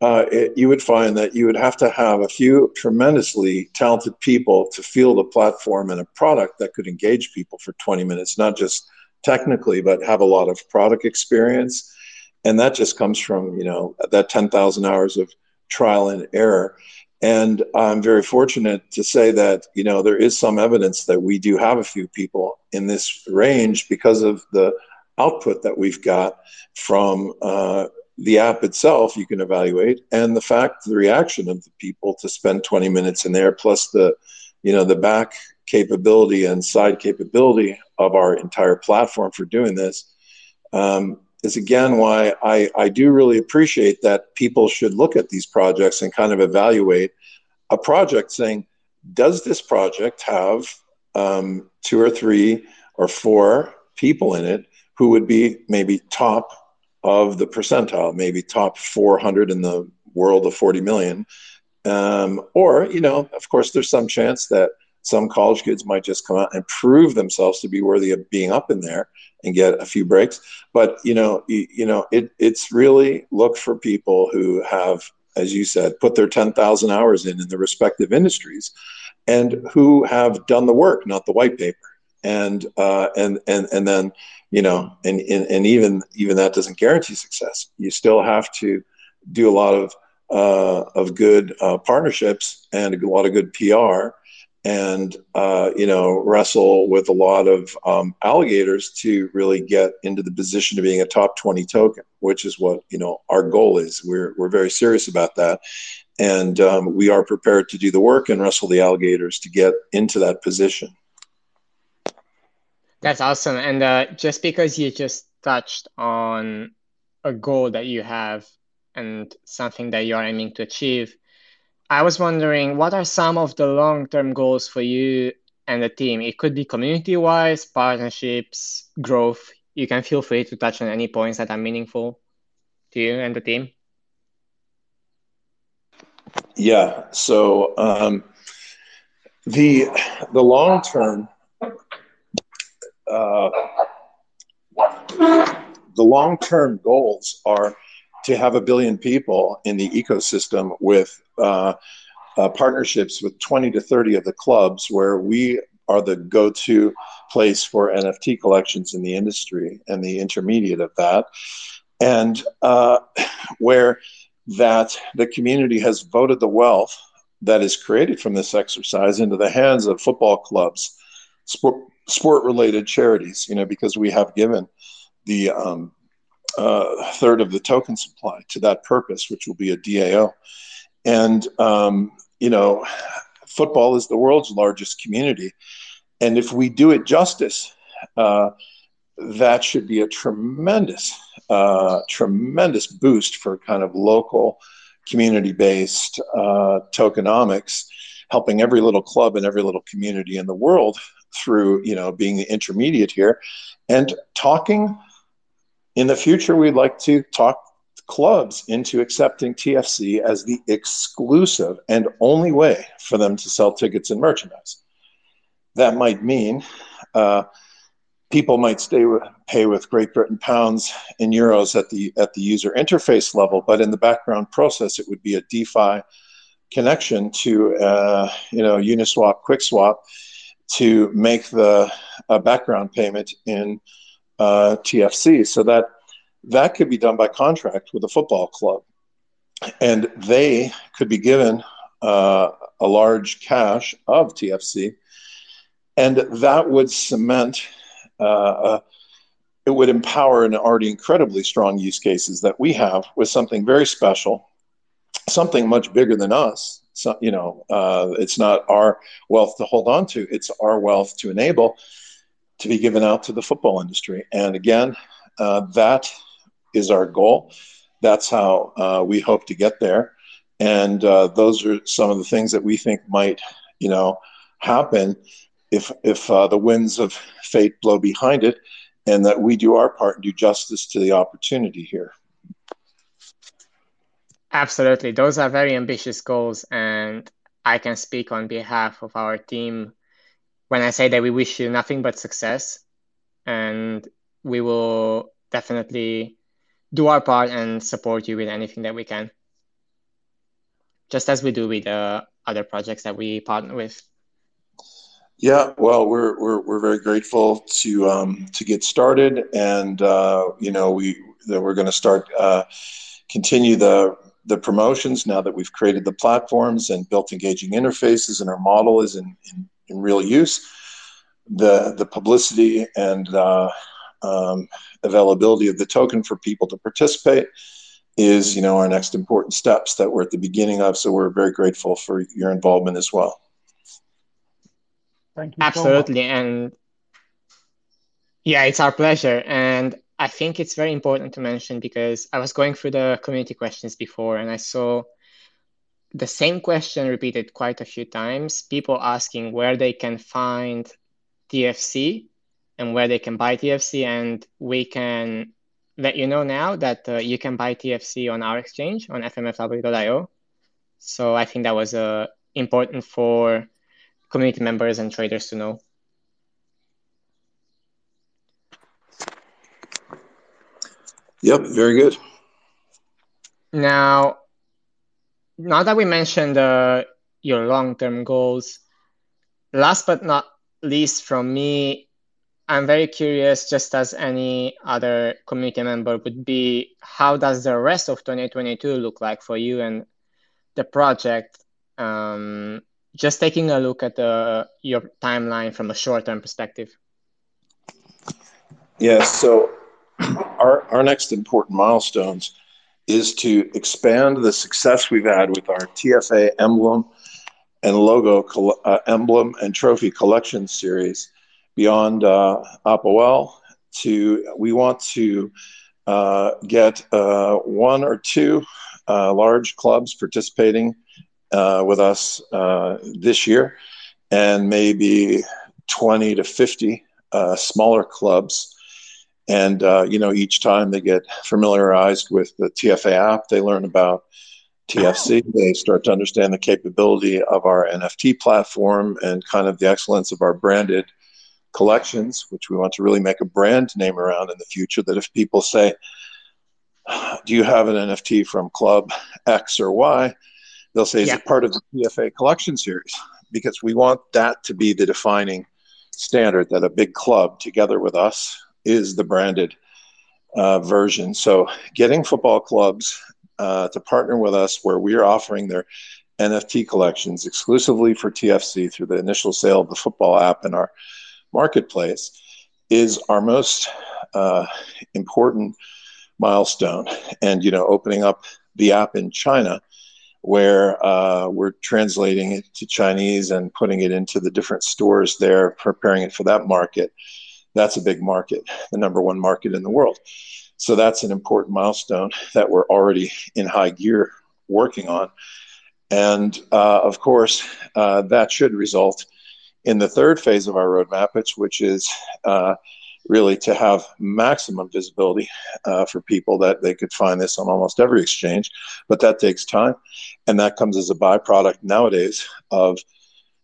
Uh, it, you would find that you would have to have a few tremendously talented people to field a platform and a product that could engage people for 20 minutes, not just technically, but have a lot of product experience. And that just comes from, you know, that 10,000 hours of trial and error. And I'm very fortunate to say that, you know, there is some evidence that we do have a few people in this range because of the output that we've got from uh, the app itself you can evaluate and the fact the reaction of the people to spend 20 minutes in there plus the you know the back capability and side capability of our entire platform for doing this um, is again why I, I do really appreciate that people should look at these projects and kind of evaluate a project saying, does this project have um, two or three or four people in it who would be maybe top of the percentile, maybe top 400 in the world of 40 million? Um, or, you know, of course, there's some chance that some college kids might just come out and prove themselves to be worthy of being up in there and get a few breaks. But you know, you, you know, it, it's really look for people who have, as you said, put their ten thousand hours in in the respective industries, and who have done the work, not the white paper. And uh, and and and then you know, and, and and even even that doesn't guarantee success. You still have to do a lot of uh, of good uh, partnerships and a lot of good PR and uh, you know wrestle with a lot of um, alligators to really get into the position of being a top 20 token which is what you know our goal is. We're, we're very serious about that. And um, we are prepared to do the work and wrestle the alligators to get into that position that's awesome and uh, just because you just touched on a goal that you have and something that you are aiming to achieve I was wondering what are some of the long term goals for you and the team? It could be community wise, partnerships, growth. You can feel free to touch on any points that are meaningful to you and the team. Yeah. So um, the the long term uh, the long term goals are to have a billion people in the ecosystem with uh, uh, partnerships with 20 to 30 of the clubs where we are the go-to place for NFT collections in the industry and the intermediate of that, and uh, where that the community has voted the wealth that is created from this exercise into the hands of football clubs, sport, sport-related charities. You know, because we have given the um, uh, third of the token supply to that purpose, which will be a DAO. And, um, you know, football is the world's largest community. And if we do it justice, uh, that should be a tremendous, uh, tremendous boost for kind of local, community based uh, tokenomics, helping every little club and every little community in the world through, you know, being the intermediate here and talking in the future, we'd like to talk clubs into accepting TFC as the exclusive and only way for them to sell tickets and merchandise. That might mean uh, people might stay with, pay with Great Britain pounds and euros at the at the user interface level, but in the background process, it would be a DeFi connection to uh, you know Uniswap, QuickSwap to make the uh, background payment in uh, TFC. So that that could be done by contract with a football club, and they could be given uh, a large cache of TFC, and that would cement. Uh, uh, it would empower an already incredibly strong use cases that we have with something very special, something much bigger than us. So, you know, uh, it's not our wealth to hold on to; it's our wealth to enable to be given out to the football industry. And again, uh, that is our goal. That's how uh, we hope to get there. And uh, those are some of the things that we think might, you know, happen if if uh, the winds of fate blow behind it, and that we do our part and do justice to the opportunity here. Absolutely, those are very ambitious goals, and I can speak on behalf of our team when I say that we wish you nothing but success, and we will definitely do our part and support you with anything that we can, just as we do with uh, other projects that we partner with. Yeah, well, we're we're we're very grateful to um, to get started, and uh, you know we that we're going to start uh, continue the the promotions now that we've created the platforms and built engaging interfaces, and our model is in, in in real use. The the publicity and uh, um, availability of the token for people to participate is you know our next important steps that we're at the beginning of. So we're very grateful for your involvement as well. Thank you. Absolutely, so and yeah, it's our pleasure. And I think it's very important to mention because I was going through the community questions before, and I saw the same question repeated quite a few times. People asking where they can find TFC and where they can buy TFC, and we can let you know now that uh, you can buy TFC on our exchange on fmfw.io. So I think that was uh, important for community members and traders to know. Yep, very good. Now, now that we mentioned uh, your long-term goals, last but not least from me, I'm very curious, just as any other community member would be, how does the rest of 2022 look like for you and the project? Um, just taking a look at the, your timeline from a short-term perspective. Yes. So our, our next important milestones is to expand the success we've had with our TFA emblem and logo uh, emblem and trophy collection series beyond uh, to we want to uh, get uh, one or two uh, large clubs participating uh, with us uh, this year and maybe 20 to 50 smaller clubs and uh, you know each time they get familiarized with the tfa app they learn about TFC. They start to understand the capability of our NFT platform and kind of the excellence of our branded collections, which we want to really make a brand name around in the future. That if people say, Do you have an NFT from Club X or Y? They'll say, Is yeah. it part of the TFA collection series? Because we want that to be the defining standard that a big club together with us is the branded uh, version. So, getting football clubs uh, to partner with us where we are offering their NFT collections exclusively for TFC through the initial sale of the football app in our marketplace is our most uh, important milestone. And, you know, opening up the app in China where uh, we're translating it to Chinese and putting it into the different stores there, preparing it for that market. That's a big market, the number one market in the world. So that's an important milestone that we're already in high gear working on. And uh, of course, uh, that should result in the third phase of our roadmap, which is uh, really to have maximum visibility uh, for people that they could find this on almost every exchange. But that takes time. And that comes as a byproduct nowadays of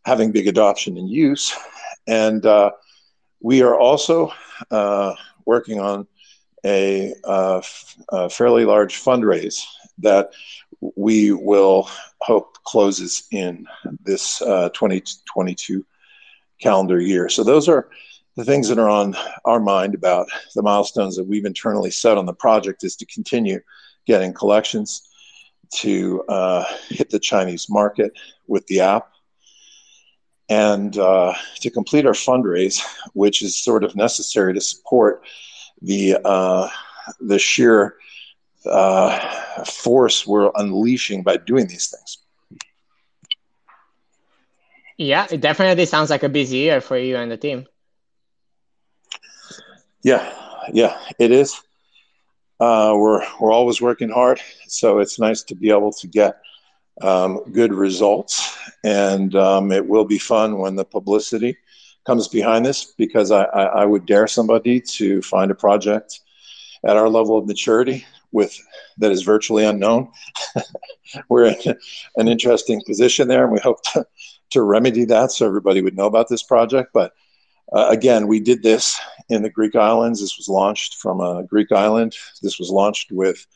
having big adoption and use. And uh, we are also uh, working on a, uh, f- a fairly large fundraise that we will hope closes in this uh, 2022 calendar year. So those are the things that are on our mind about the milestones that we've internally set on the project is to continue getting collections to uh, hit the Chinese market with the app and uh, to complete our fundraise, which is sort of necessary to support the uh, the sheer uh, force we're unleashing by doing these things. Yeah, it definitely sounds like a busy year for you and the team. Yeah, yeah, it is. Uh, we're we're always working hard, so it's nice to be able to get um, good results, and um, it will be fun when the publicity comes behind this because I, I, I would dare somebody to find a project at our level of maturity with that is virtually unknown. [laughs] We're in an interesting position there, and we hope to, to remedy that so everybody would know about this project. But uh, again, we did this in the Greek islands. This was launched from a Greek island. This was launched with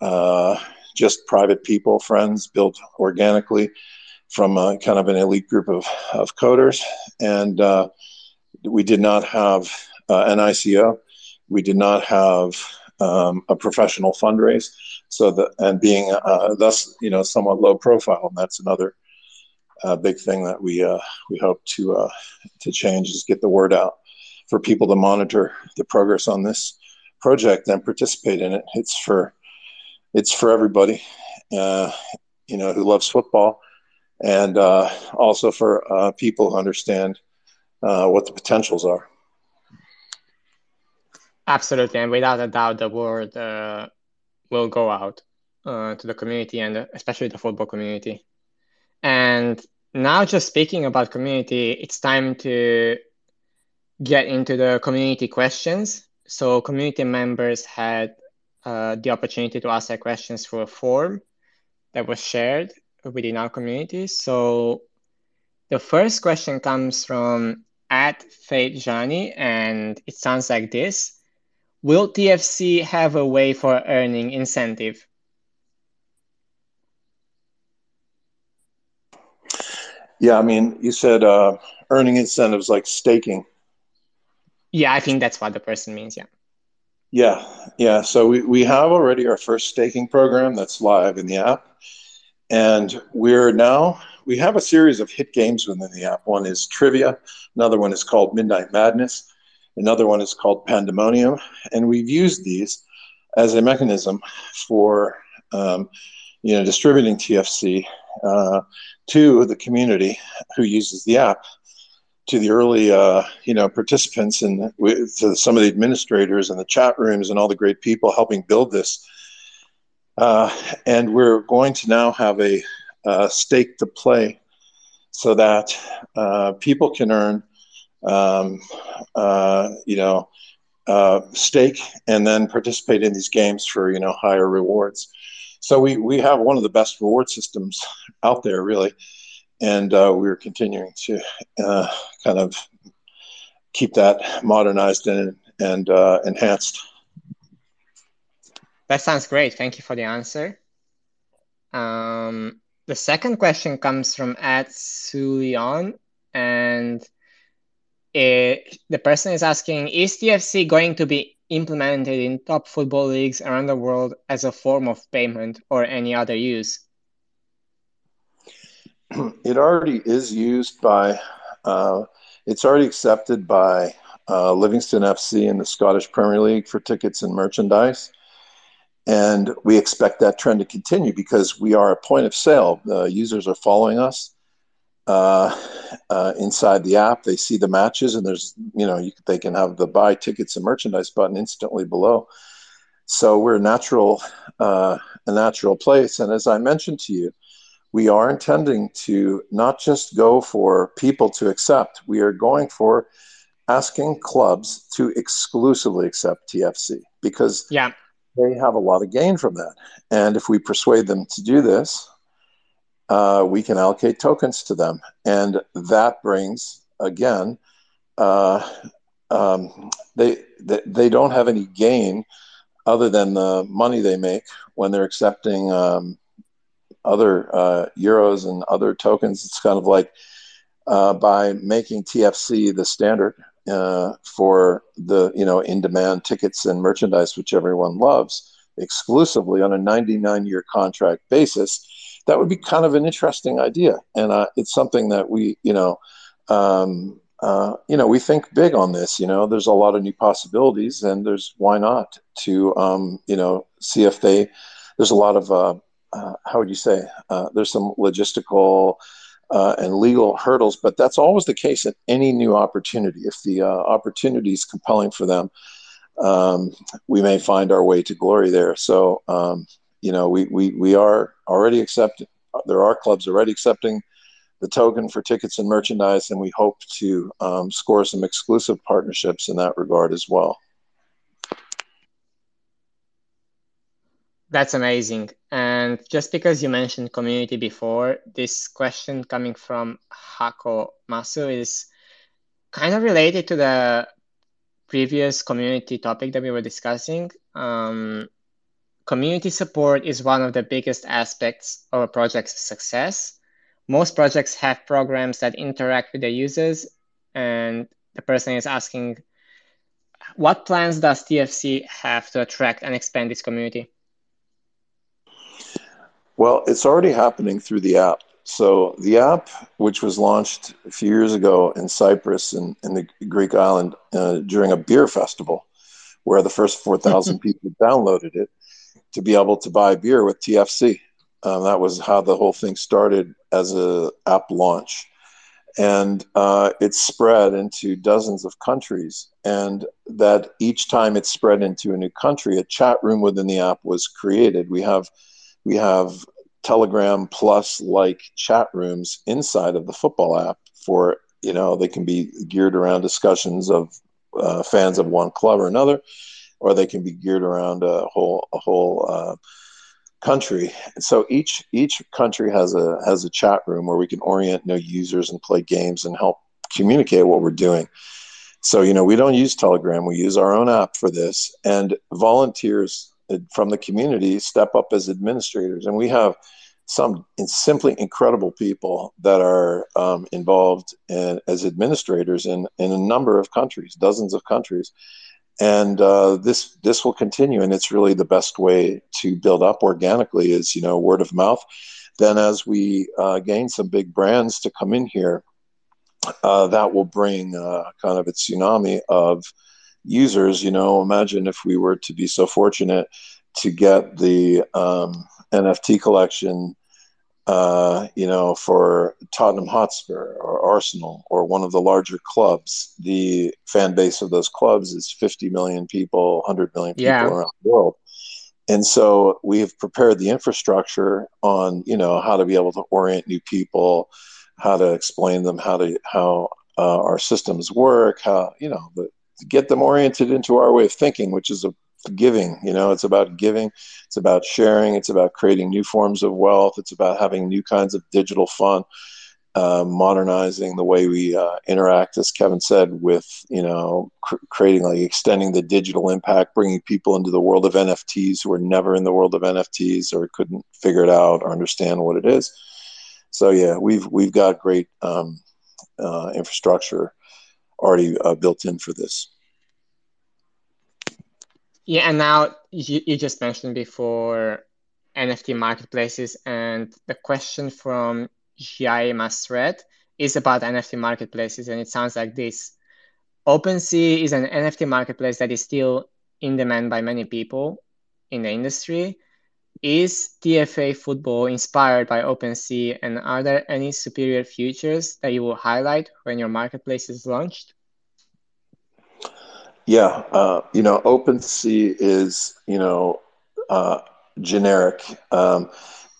uh, just private people, friends, built organically from a, kind of an elite group of, of coders. And uh, we did not have uh, an ICO. We did not have um, a professional fundraise. So that and being uh, thus, you know, somewhat low profile, and that's another uh, big thing that we uh, we hope to uh, to change is get the word out for people to monitor the progress on this project and participate in it. It's for it's for everybody, uh, you know, who loves football and uh, also for uh, people who understand uh, what the potentials are. Absolutely, and without a doubt, the word uh, will go out to the community and especially the football community. And now, just speaking about community, it's time to get into the community questions. So, community members had uh, the opportunity to ask their questions through a form that was shared within our community. So the first question comes from at Fate Jani, and it sounds like this. Will TFC have a way for earning incentive? Yeah, I mean, you said uh, earning incentives like staking. Yeah, I think that's what the person means. Yeah. Yeah, yeah. So we, we have already our first staking program that's live in the app. And we're now we have a series of hit games within the app. One is Trivia, another one is called Midnight Madness, another one is called Pandemonium, and we've used these as a mechanism for um, you know distributing TFC uh, to the community who uses the app, to the early uh, you know participants and to some of the administrators and the chat rooms and all the great people helping build this. Uh, and we're going to now have a, a stake to play so that uh, people can earn um, uh, you know uh, stake and then participate in these games for you know higher rewards. So we we have one of the best reward systems out there, really, and uh, we're continuing to uh, kind of keep that modernized and and uh, enhanced. That sounds great. Thank you for the answer. Um, the second question comes from at Sulion, and it, the person is asking: Is TFC going to be implemented in top football leagues around the world as a form of payment or any other use? [clears throat] It already is used by, uh, it's already accepted by uh, Livingston FC in the Scottish Premier League for tickets and merchandise. And we expect that trend to continue because we are a point of sale. The users are following us uh, uh, inside the app. They see the matches, and there's you know you, they can have the buy tickets and merchandise button instantly below. So we're a natural uh, a natural place, and as I mentioned to you, we are intending to not just go for people to accept. We are going for asking clubs to exclusively accept TFC because yeah. they have a lot of gain from that. And if we persuade them to do this, uh, we can allocate tokens to them. And that brings, again, uh, um, they, they, they, don't have any gain other than the money they make when they're accepting um, other uh, euros and other tokens. It's kind of like uh, by making TFC the standard uh, for the you know in-demand tickets and merchandise, which everyone loves, exclusively on a 99-year contract basis that would be kind of an interesting idea, and uh, it's something that we, you know, um, uh, you know, we think big on this. You know, there's a lot of new possibilities, and there's why not to, um, you know, see if they. There's a lot of uh, uh how would you say? Uh, there's some logistical. Uh, and legal hurdles, but that's always the case at any new opportunity. If the opportunity is compelling for them, um, we may find our way to glory there. So, um, you know, we, we, we are already accepting, there are clubs already accepting the token for tickets and merchandise, and we hope to um, score some exclusive partnerships in that regard as well. That's amazing. And just because you mentioned community before, this question coming from Hako Masu is kind of related to the previous community topic that we were discussing. Um, Community support is one of the biggest aspects of a project's success. Most projects have programs that interact with the users, and the person is asking, what plans does TFC have to attract and expand its community? Well, it's already happening through the app. So the app, which was launched a few years ago in Cyprus in, in the Greek island uh, during a beer festival, where the first 4,000 [laughs] people downloaded it, to be able to buy beer with TFC. Um, that was how the whole thing started as a app launch, and uh, it's spread into dozens of countries. And that each time it spread into a new country, a chat room within the app was created. We have we have Telegram Plus like chat rooms inside of the football app for you know they can be geared around discussions of uh, fans of one club or another or they can be geared around a whole a whole uh, country. So each each country has a has a chat room where we can orient new users and play games and help communicate what we're doing. So you know we don't use Telegram; we use our own app for this, and volunteers from the community step up as administrators, and we have some simply incredible people that are um, involved in, as administrators in, in a number of countries, dozens of countries and uh, this this will continue, and it's really the best way to build up organically is you know word of mouth. Then as we uh, gain some big brands to come in here, uh, that will bring uh, kind of a tsunami of users. You know, imagine if we were to be so fortunate to get the um, NFT collection uh, you know, for Tottenham Hotspur or Arsenal or one of the larger clubs, the fan base of those clubs is 50 million people, 100 million people yeah. around the world. And so we have prepared the infrastructure on, you know, how to be able to orient new people, how to explain them, how to how uh, our systems work, how you know, the, get them oriented into our way of thinking, which is a giving you know it's about giving it's about sharing it's about creating new forms of wealth it's about having new kinds of digital fun uh, modernizing the way we uh, interact as kevin said with you know cr- creating like extending the digital impact bringing people into the world of nfts who are never in the world of nfts or couldn't figure it out or understand what it is. So yeah we've we've got great um, uh, infrastructure already uh, built in for this yeah, and now you, you just mentioned before NFT marketplaces, and the question from Jai Masred is about NFT marketplaces, and it sounds like this. OpenSea is an NFT marketplace that is still in demand by many people in the industry. Is TFA football inspired by OpenSea, and are there any superior features that you will highlight when your marketplace is launched? Yeah, uh, you know, OpenSea is you know uh, generic. Um,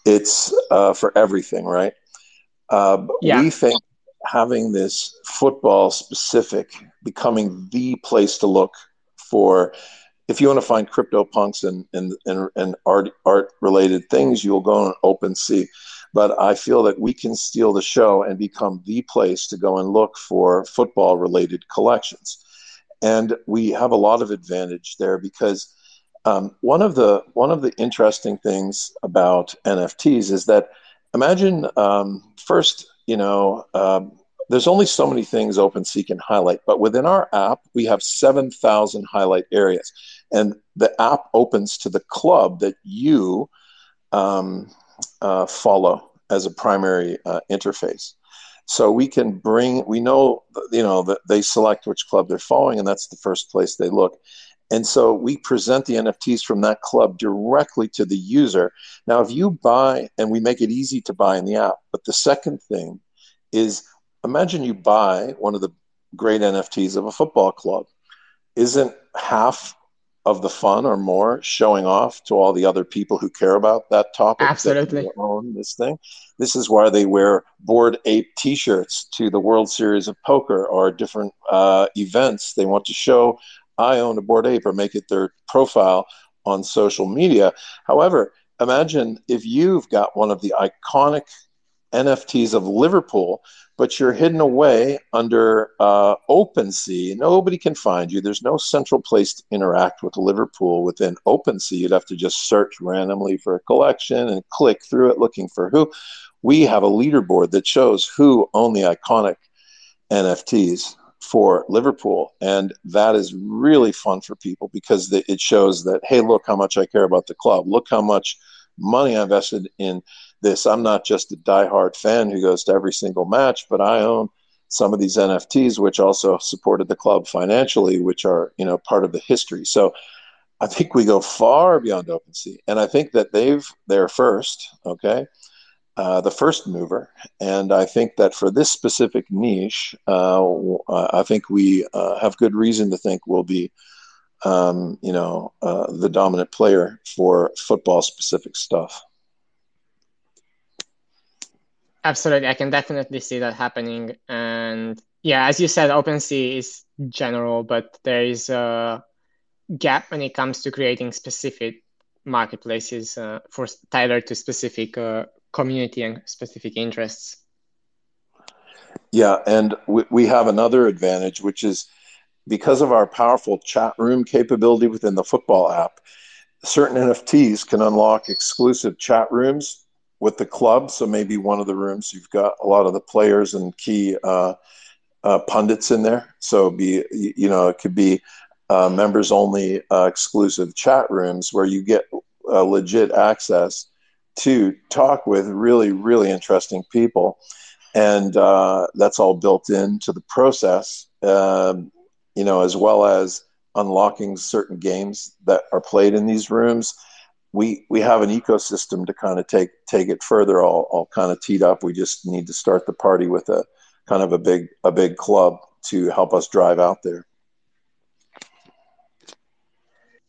it's uh, for everything, right? Uh, yeah. We think having this football specific becoming the place to look for. If you want to find crypto punks and, and, and, and art art related things, you'll go on OpenSea. But I feel that we can steal the show and become the place to go and look for football related collections and we have a lot of advantage there because um, one of the one of the interesting things about NFTs is that imagine um, first, you know, um, there's only so many things OpenSea can highlight, but within our app we have seven thousand highlight areas, and the app opens to the club that you um, uh, follow as a primary uh, interface. So we can bring, we know, you know, that they select which club they're following, and that's the first place they look. And so we present the NFTs from that club directly to the user. Now, if you buy, and we make it easy to buy in the app, but the second thing is imagine you buy one of the great NFTs of a football club. Isn't half of the fun or more showing off to all the other people who care about that topic absolutely. that own this thing? This is why they wear Bored Ape t-shirts to the world series of poker or different uh, events. They want to show i own a Bored Ape or make it their profile on social media. However imagine if you've got one of the iconic nfts of liverpool but you're hidden away under uh, OpenSea. Nobody can find you. There's no central place to interact with Liverpool within OpenSea. You'd have to just search randomly for a collection and click through it looking for who. We have a leaderboard that shows who own the iconic NFTs for Liverpool. And that is really fun for people because it shows that, hey, look how much I care about the club. Look how much money I invested in this. I'm not just a diehard fan who goes to every single match, but I own some of these NFTs, which also supported the club financially, which are you know part of the history. So I think we go far beyond OpenSea, and I think that they've they're first, okay, uh, the first mover, and I think that for this specific niche, uh, I think we uh, have good reason to think we'll be. Um, you know, uh, the dominant player for football specific stuff. Absolutely, I can definitely see that happening. And yeah, as you said, OpenSea is general, but there is a gap when it comes to creating specific marketplaces uh, for tailored to specific uh, community and specific interests. Yeah, and we, we have another advantage, which is because of our powerful chat room capability within the football app, certain NFTs can unlock exclusive chat rooms with the club. So maybe one of the rooms you've got a lot of the players and key uh, uh, pundits in there. So be you know it could be uh, members only uh, exclusive chat rooms where you get uh, legit access to talk with really, really interesting people. And uh, that's all built into the process, um, you know, as well as unlocking certain games that are played in these rooms. We, we have an ecosystem to kind of take take it further all, all kind of teed up. We just need to start the party with a kind of a big a big club to help us drive out there.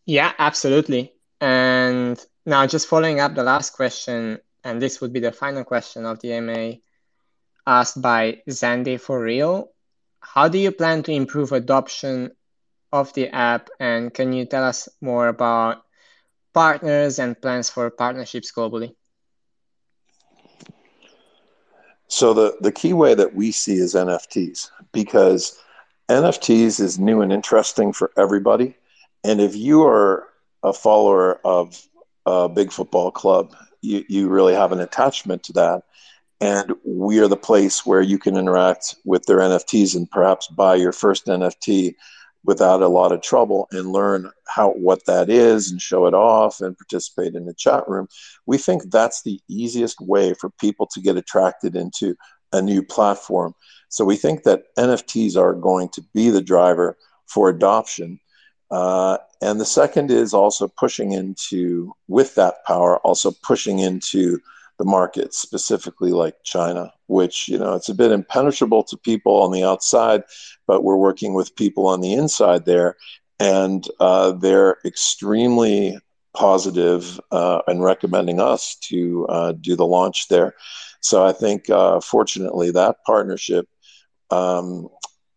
Yeah, absolutely. And now, just following up the last question, and this would be the final question of the AMA, asked by Zandy for real. How do you plan to improve adoption of the app? And can you tell us more about partners and plans for partnerships globally? So the, the key way that we see is NFTs because NFTs is new and interesting for everybody. And if you are a follower of a big football club, you, you really have an attachment to that. And we are the place where you can interact with their NFTs and perhaps buy your first NFT without a lot of trouble and learn how what that is and show it off and participate in the chat room. We think that's the easiest way for people to get attracted into a new platform. So we think that NFTs are going to be the driver for adoption. Uh, and the second is also pushing into, with that power, also pushing into the market, specifically like China, which, you know, it's a bit impenetrable to people on the outside, but we're working with people on the inside there. And uh, they're extremely positive uh, and recommending us to uh, do the launch there. So I think, uh, fortunately, that partnership um,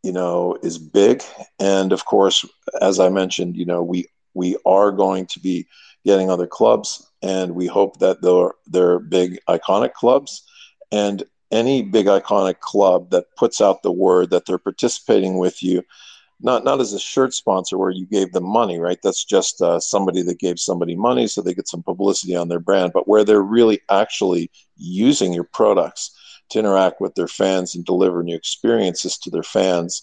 you know, is big. And of course, as I mentioned, you know, we we are going to be getting other clubs, and we hope that they're they're big iconic clubs, and any big iconic club that puts out the word that they're participating with you. Not, not as a shirt sponsor where you gave them money, right? That's just uh, somebody that gave somebody money so they get some publicity on their brand, but where they're really actually using your products to interact with their fans and deliver new experiences to their fans.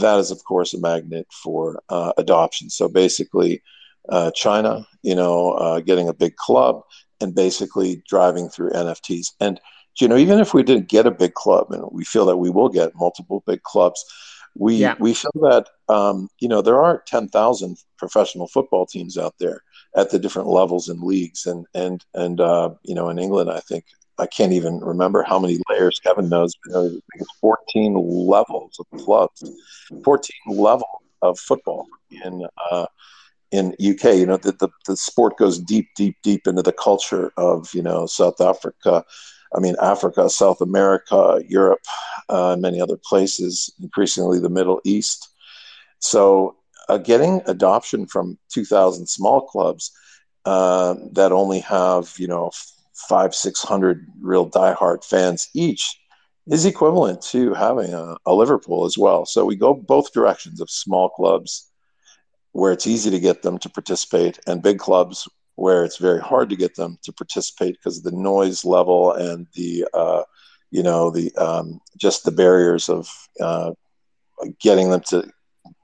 That is, of course, a magnet for uh, adoption. So basically, uh, China, you know, uh, getting a big club and basically driving through NFTs. And, you know, even if we didn't get a big club, and we feel that we will get multiple big clubs, we, yeah. we feel that, um, you know, there are 10,000 professional football teams out there at the different levels and leagues. And, and, and uh, you know, in England, I think I can't even remember how many layers Kevin knows, but it's 14 levels of clubs, 14 level of football in uh, in UK. You know, the, the, the sport goes deep, deep, deep into the culture of, you know, South Africa. I mean, Africa, South America, Europe, uh, many other places, increasingly the Middle East. So, uh, getting adoption from 2,000 small clubs uh, that only have, you know, five, six hundred real diehard fans each is equivalent to having a, a, Liverpool as well. So we go both directions of small clubs where it's easy to get them to participate, and big clubs where it's very hard to get them to participate because of the noise level and the uh, you know the um, just the barriers of uh, getting them to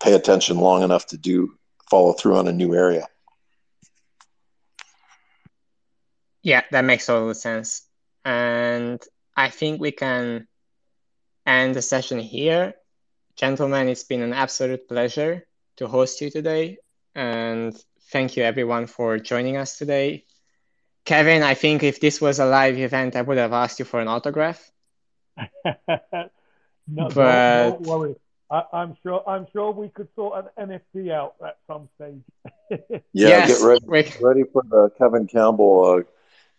pay attention long enough to do follow through on a new area. Yeah, that makes all the sense. And I think we can end the session here. Gentlemen, it's been an absolute pleasure to host you today. And thank you everyone for joining us today. Kevin, I think if this was a live event, I would have asked you for an autograph. [laughs] no, but... don't worry. I, am sure. I'm sure we could sort an NFT out at some stage. [laughs] yeah, yes, get ready. Get ready for the Kevin Campbell uh,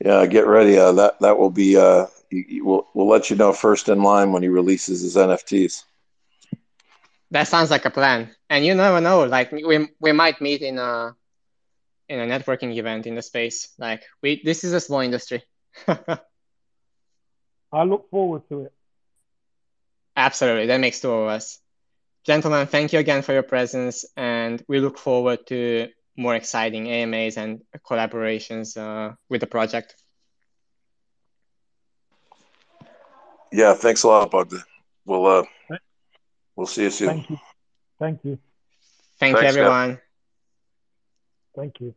yeah, get ready. Uh, that that will be. Uh, we'll we'll let you know first in line when he releases his NFTs. That sounds like a plan. And you never know. Like we we might meet in a in a networking event in the space. Like we, this is a small industry. [laughs] I look forward to it. Absolutely, that makes two of us. Gentlemen, thank you again for your presence, and we look forward to more exciting AMAs and collaborations uh, with the project. Yeah, thanks a lot, Bogdan. We'll uh, We'll see you soon. Thank you. Thank you. Thank Thanks, you, everyone. Thank you.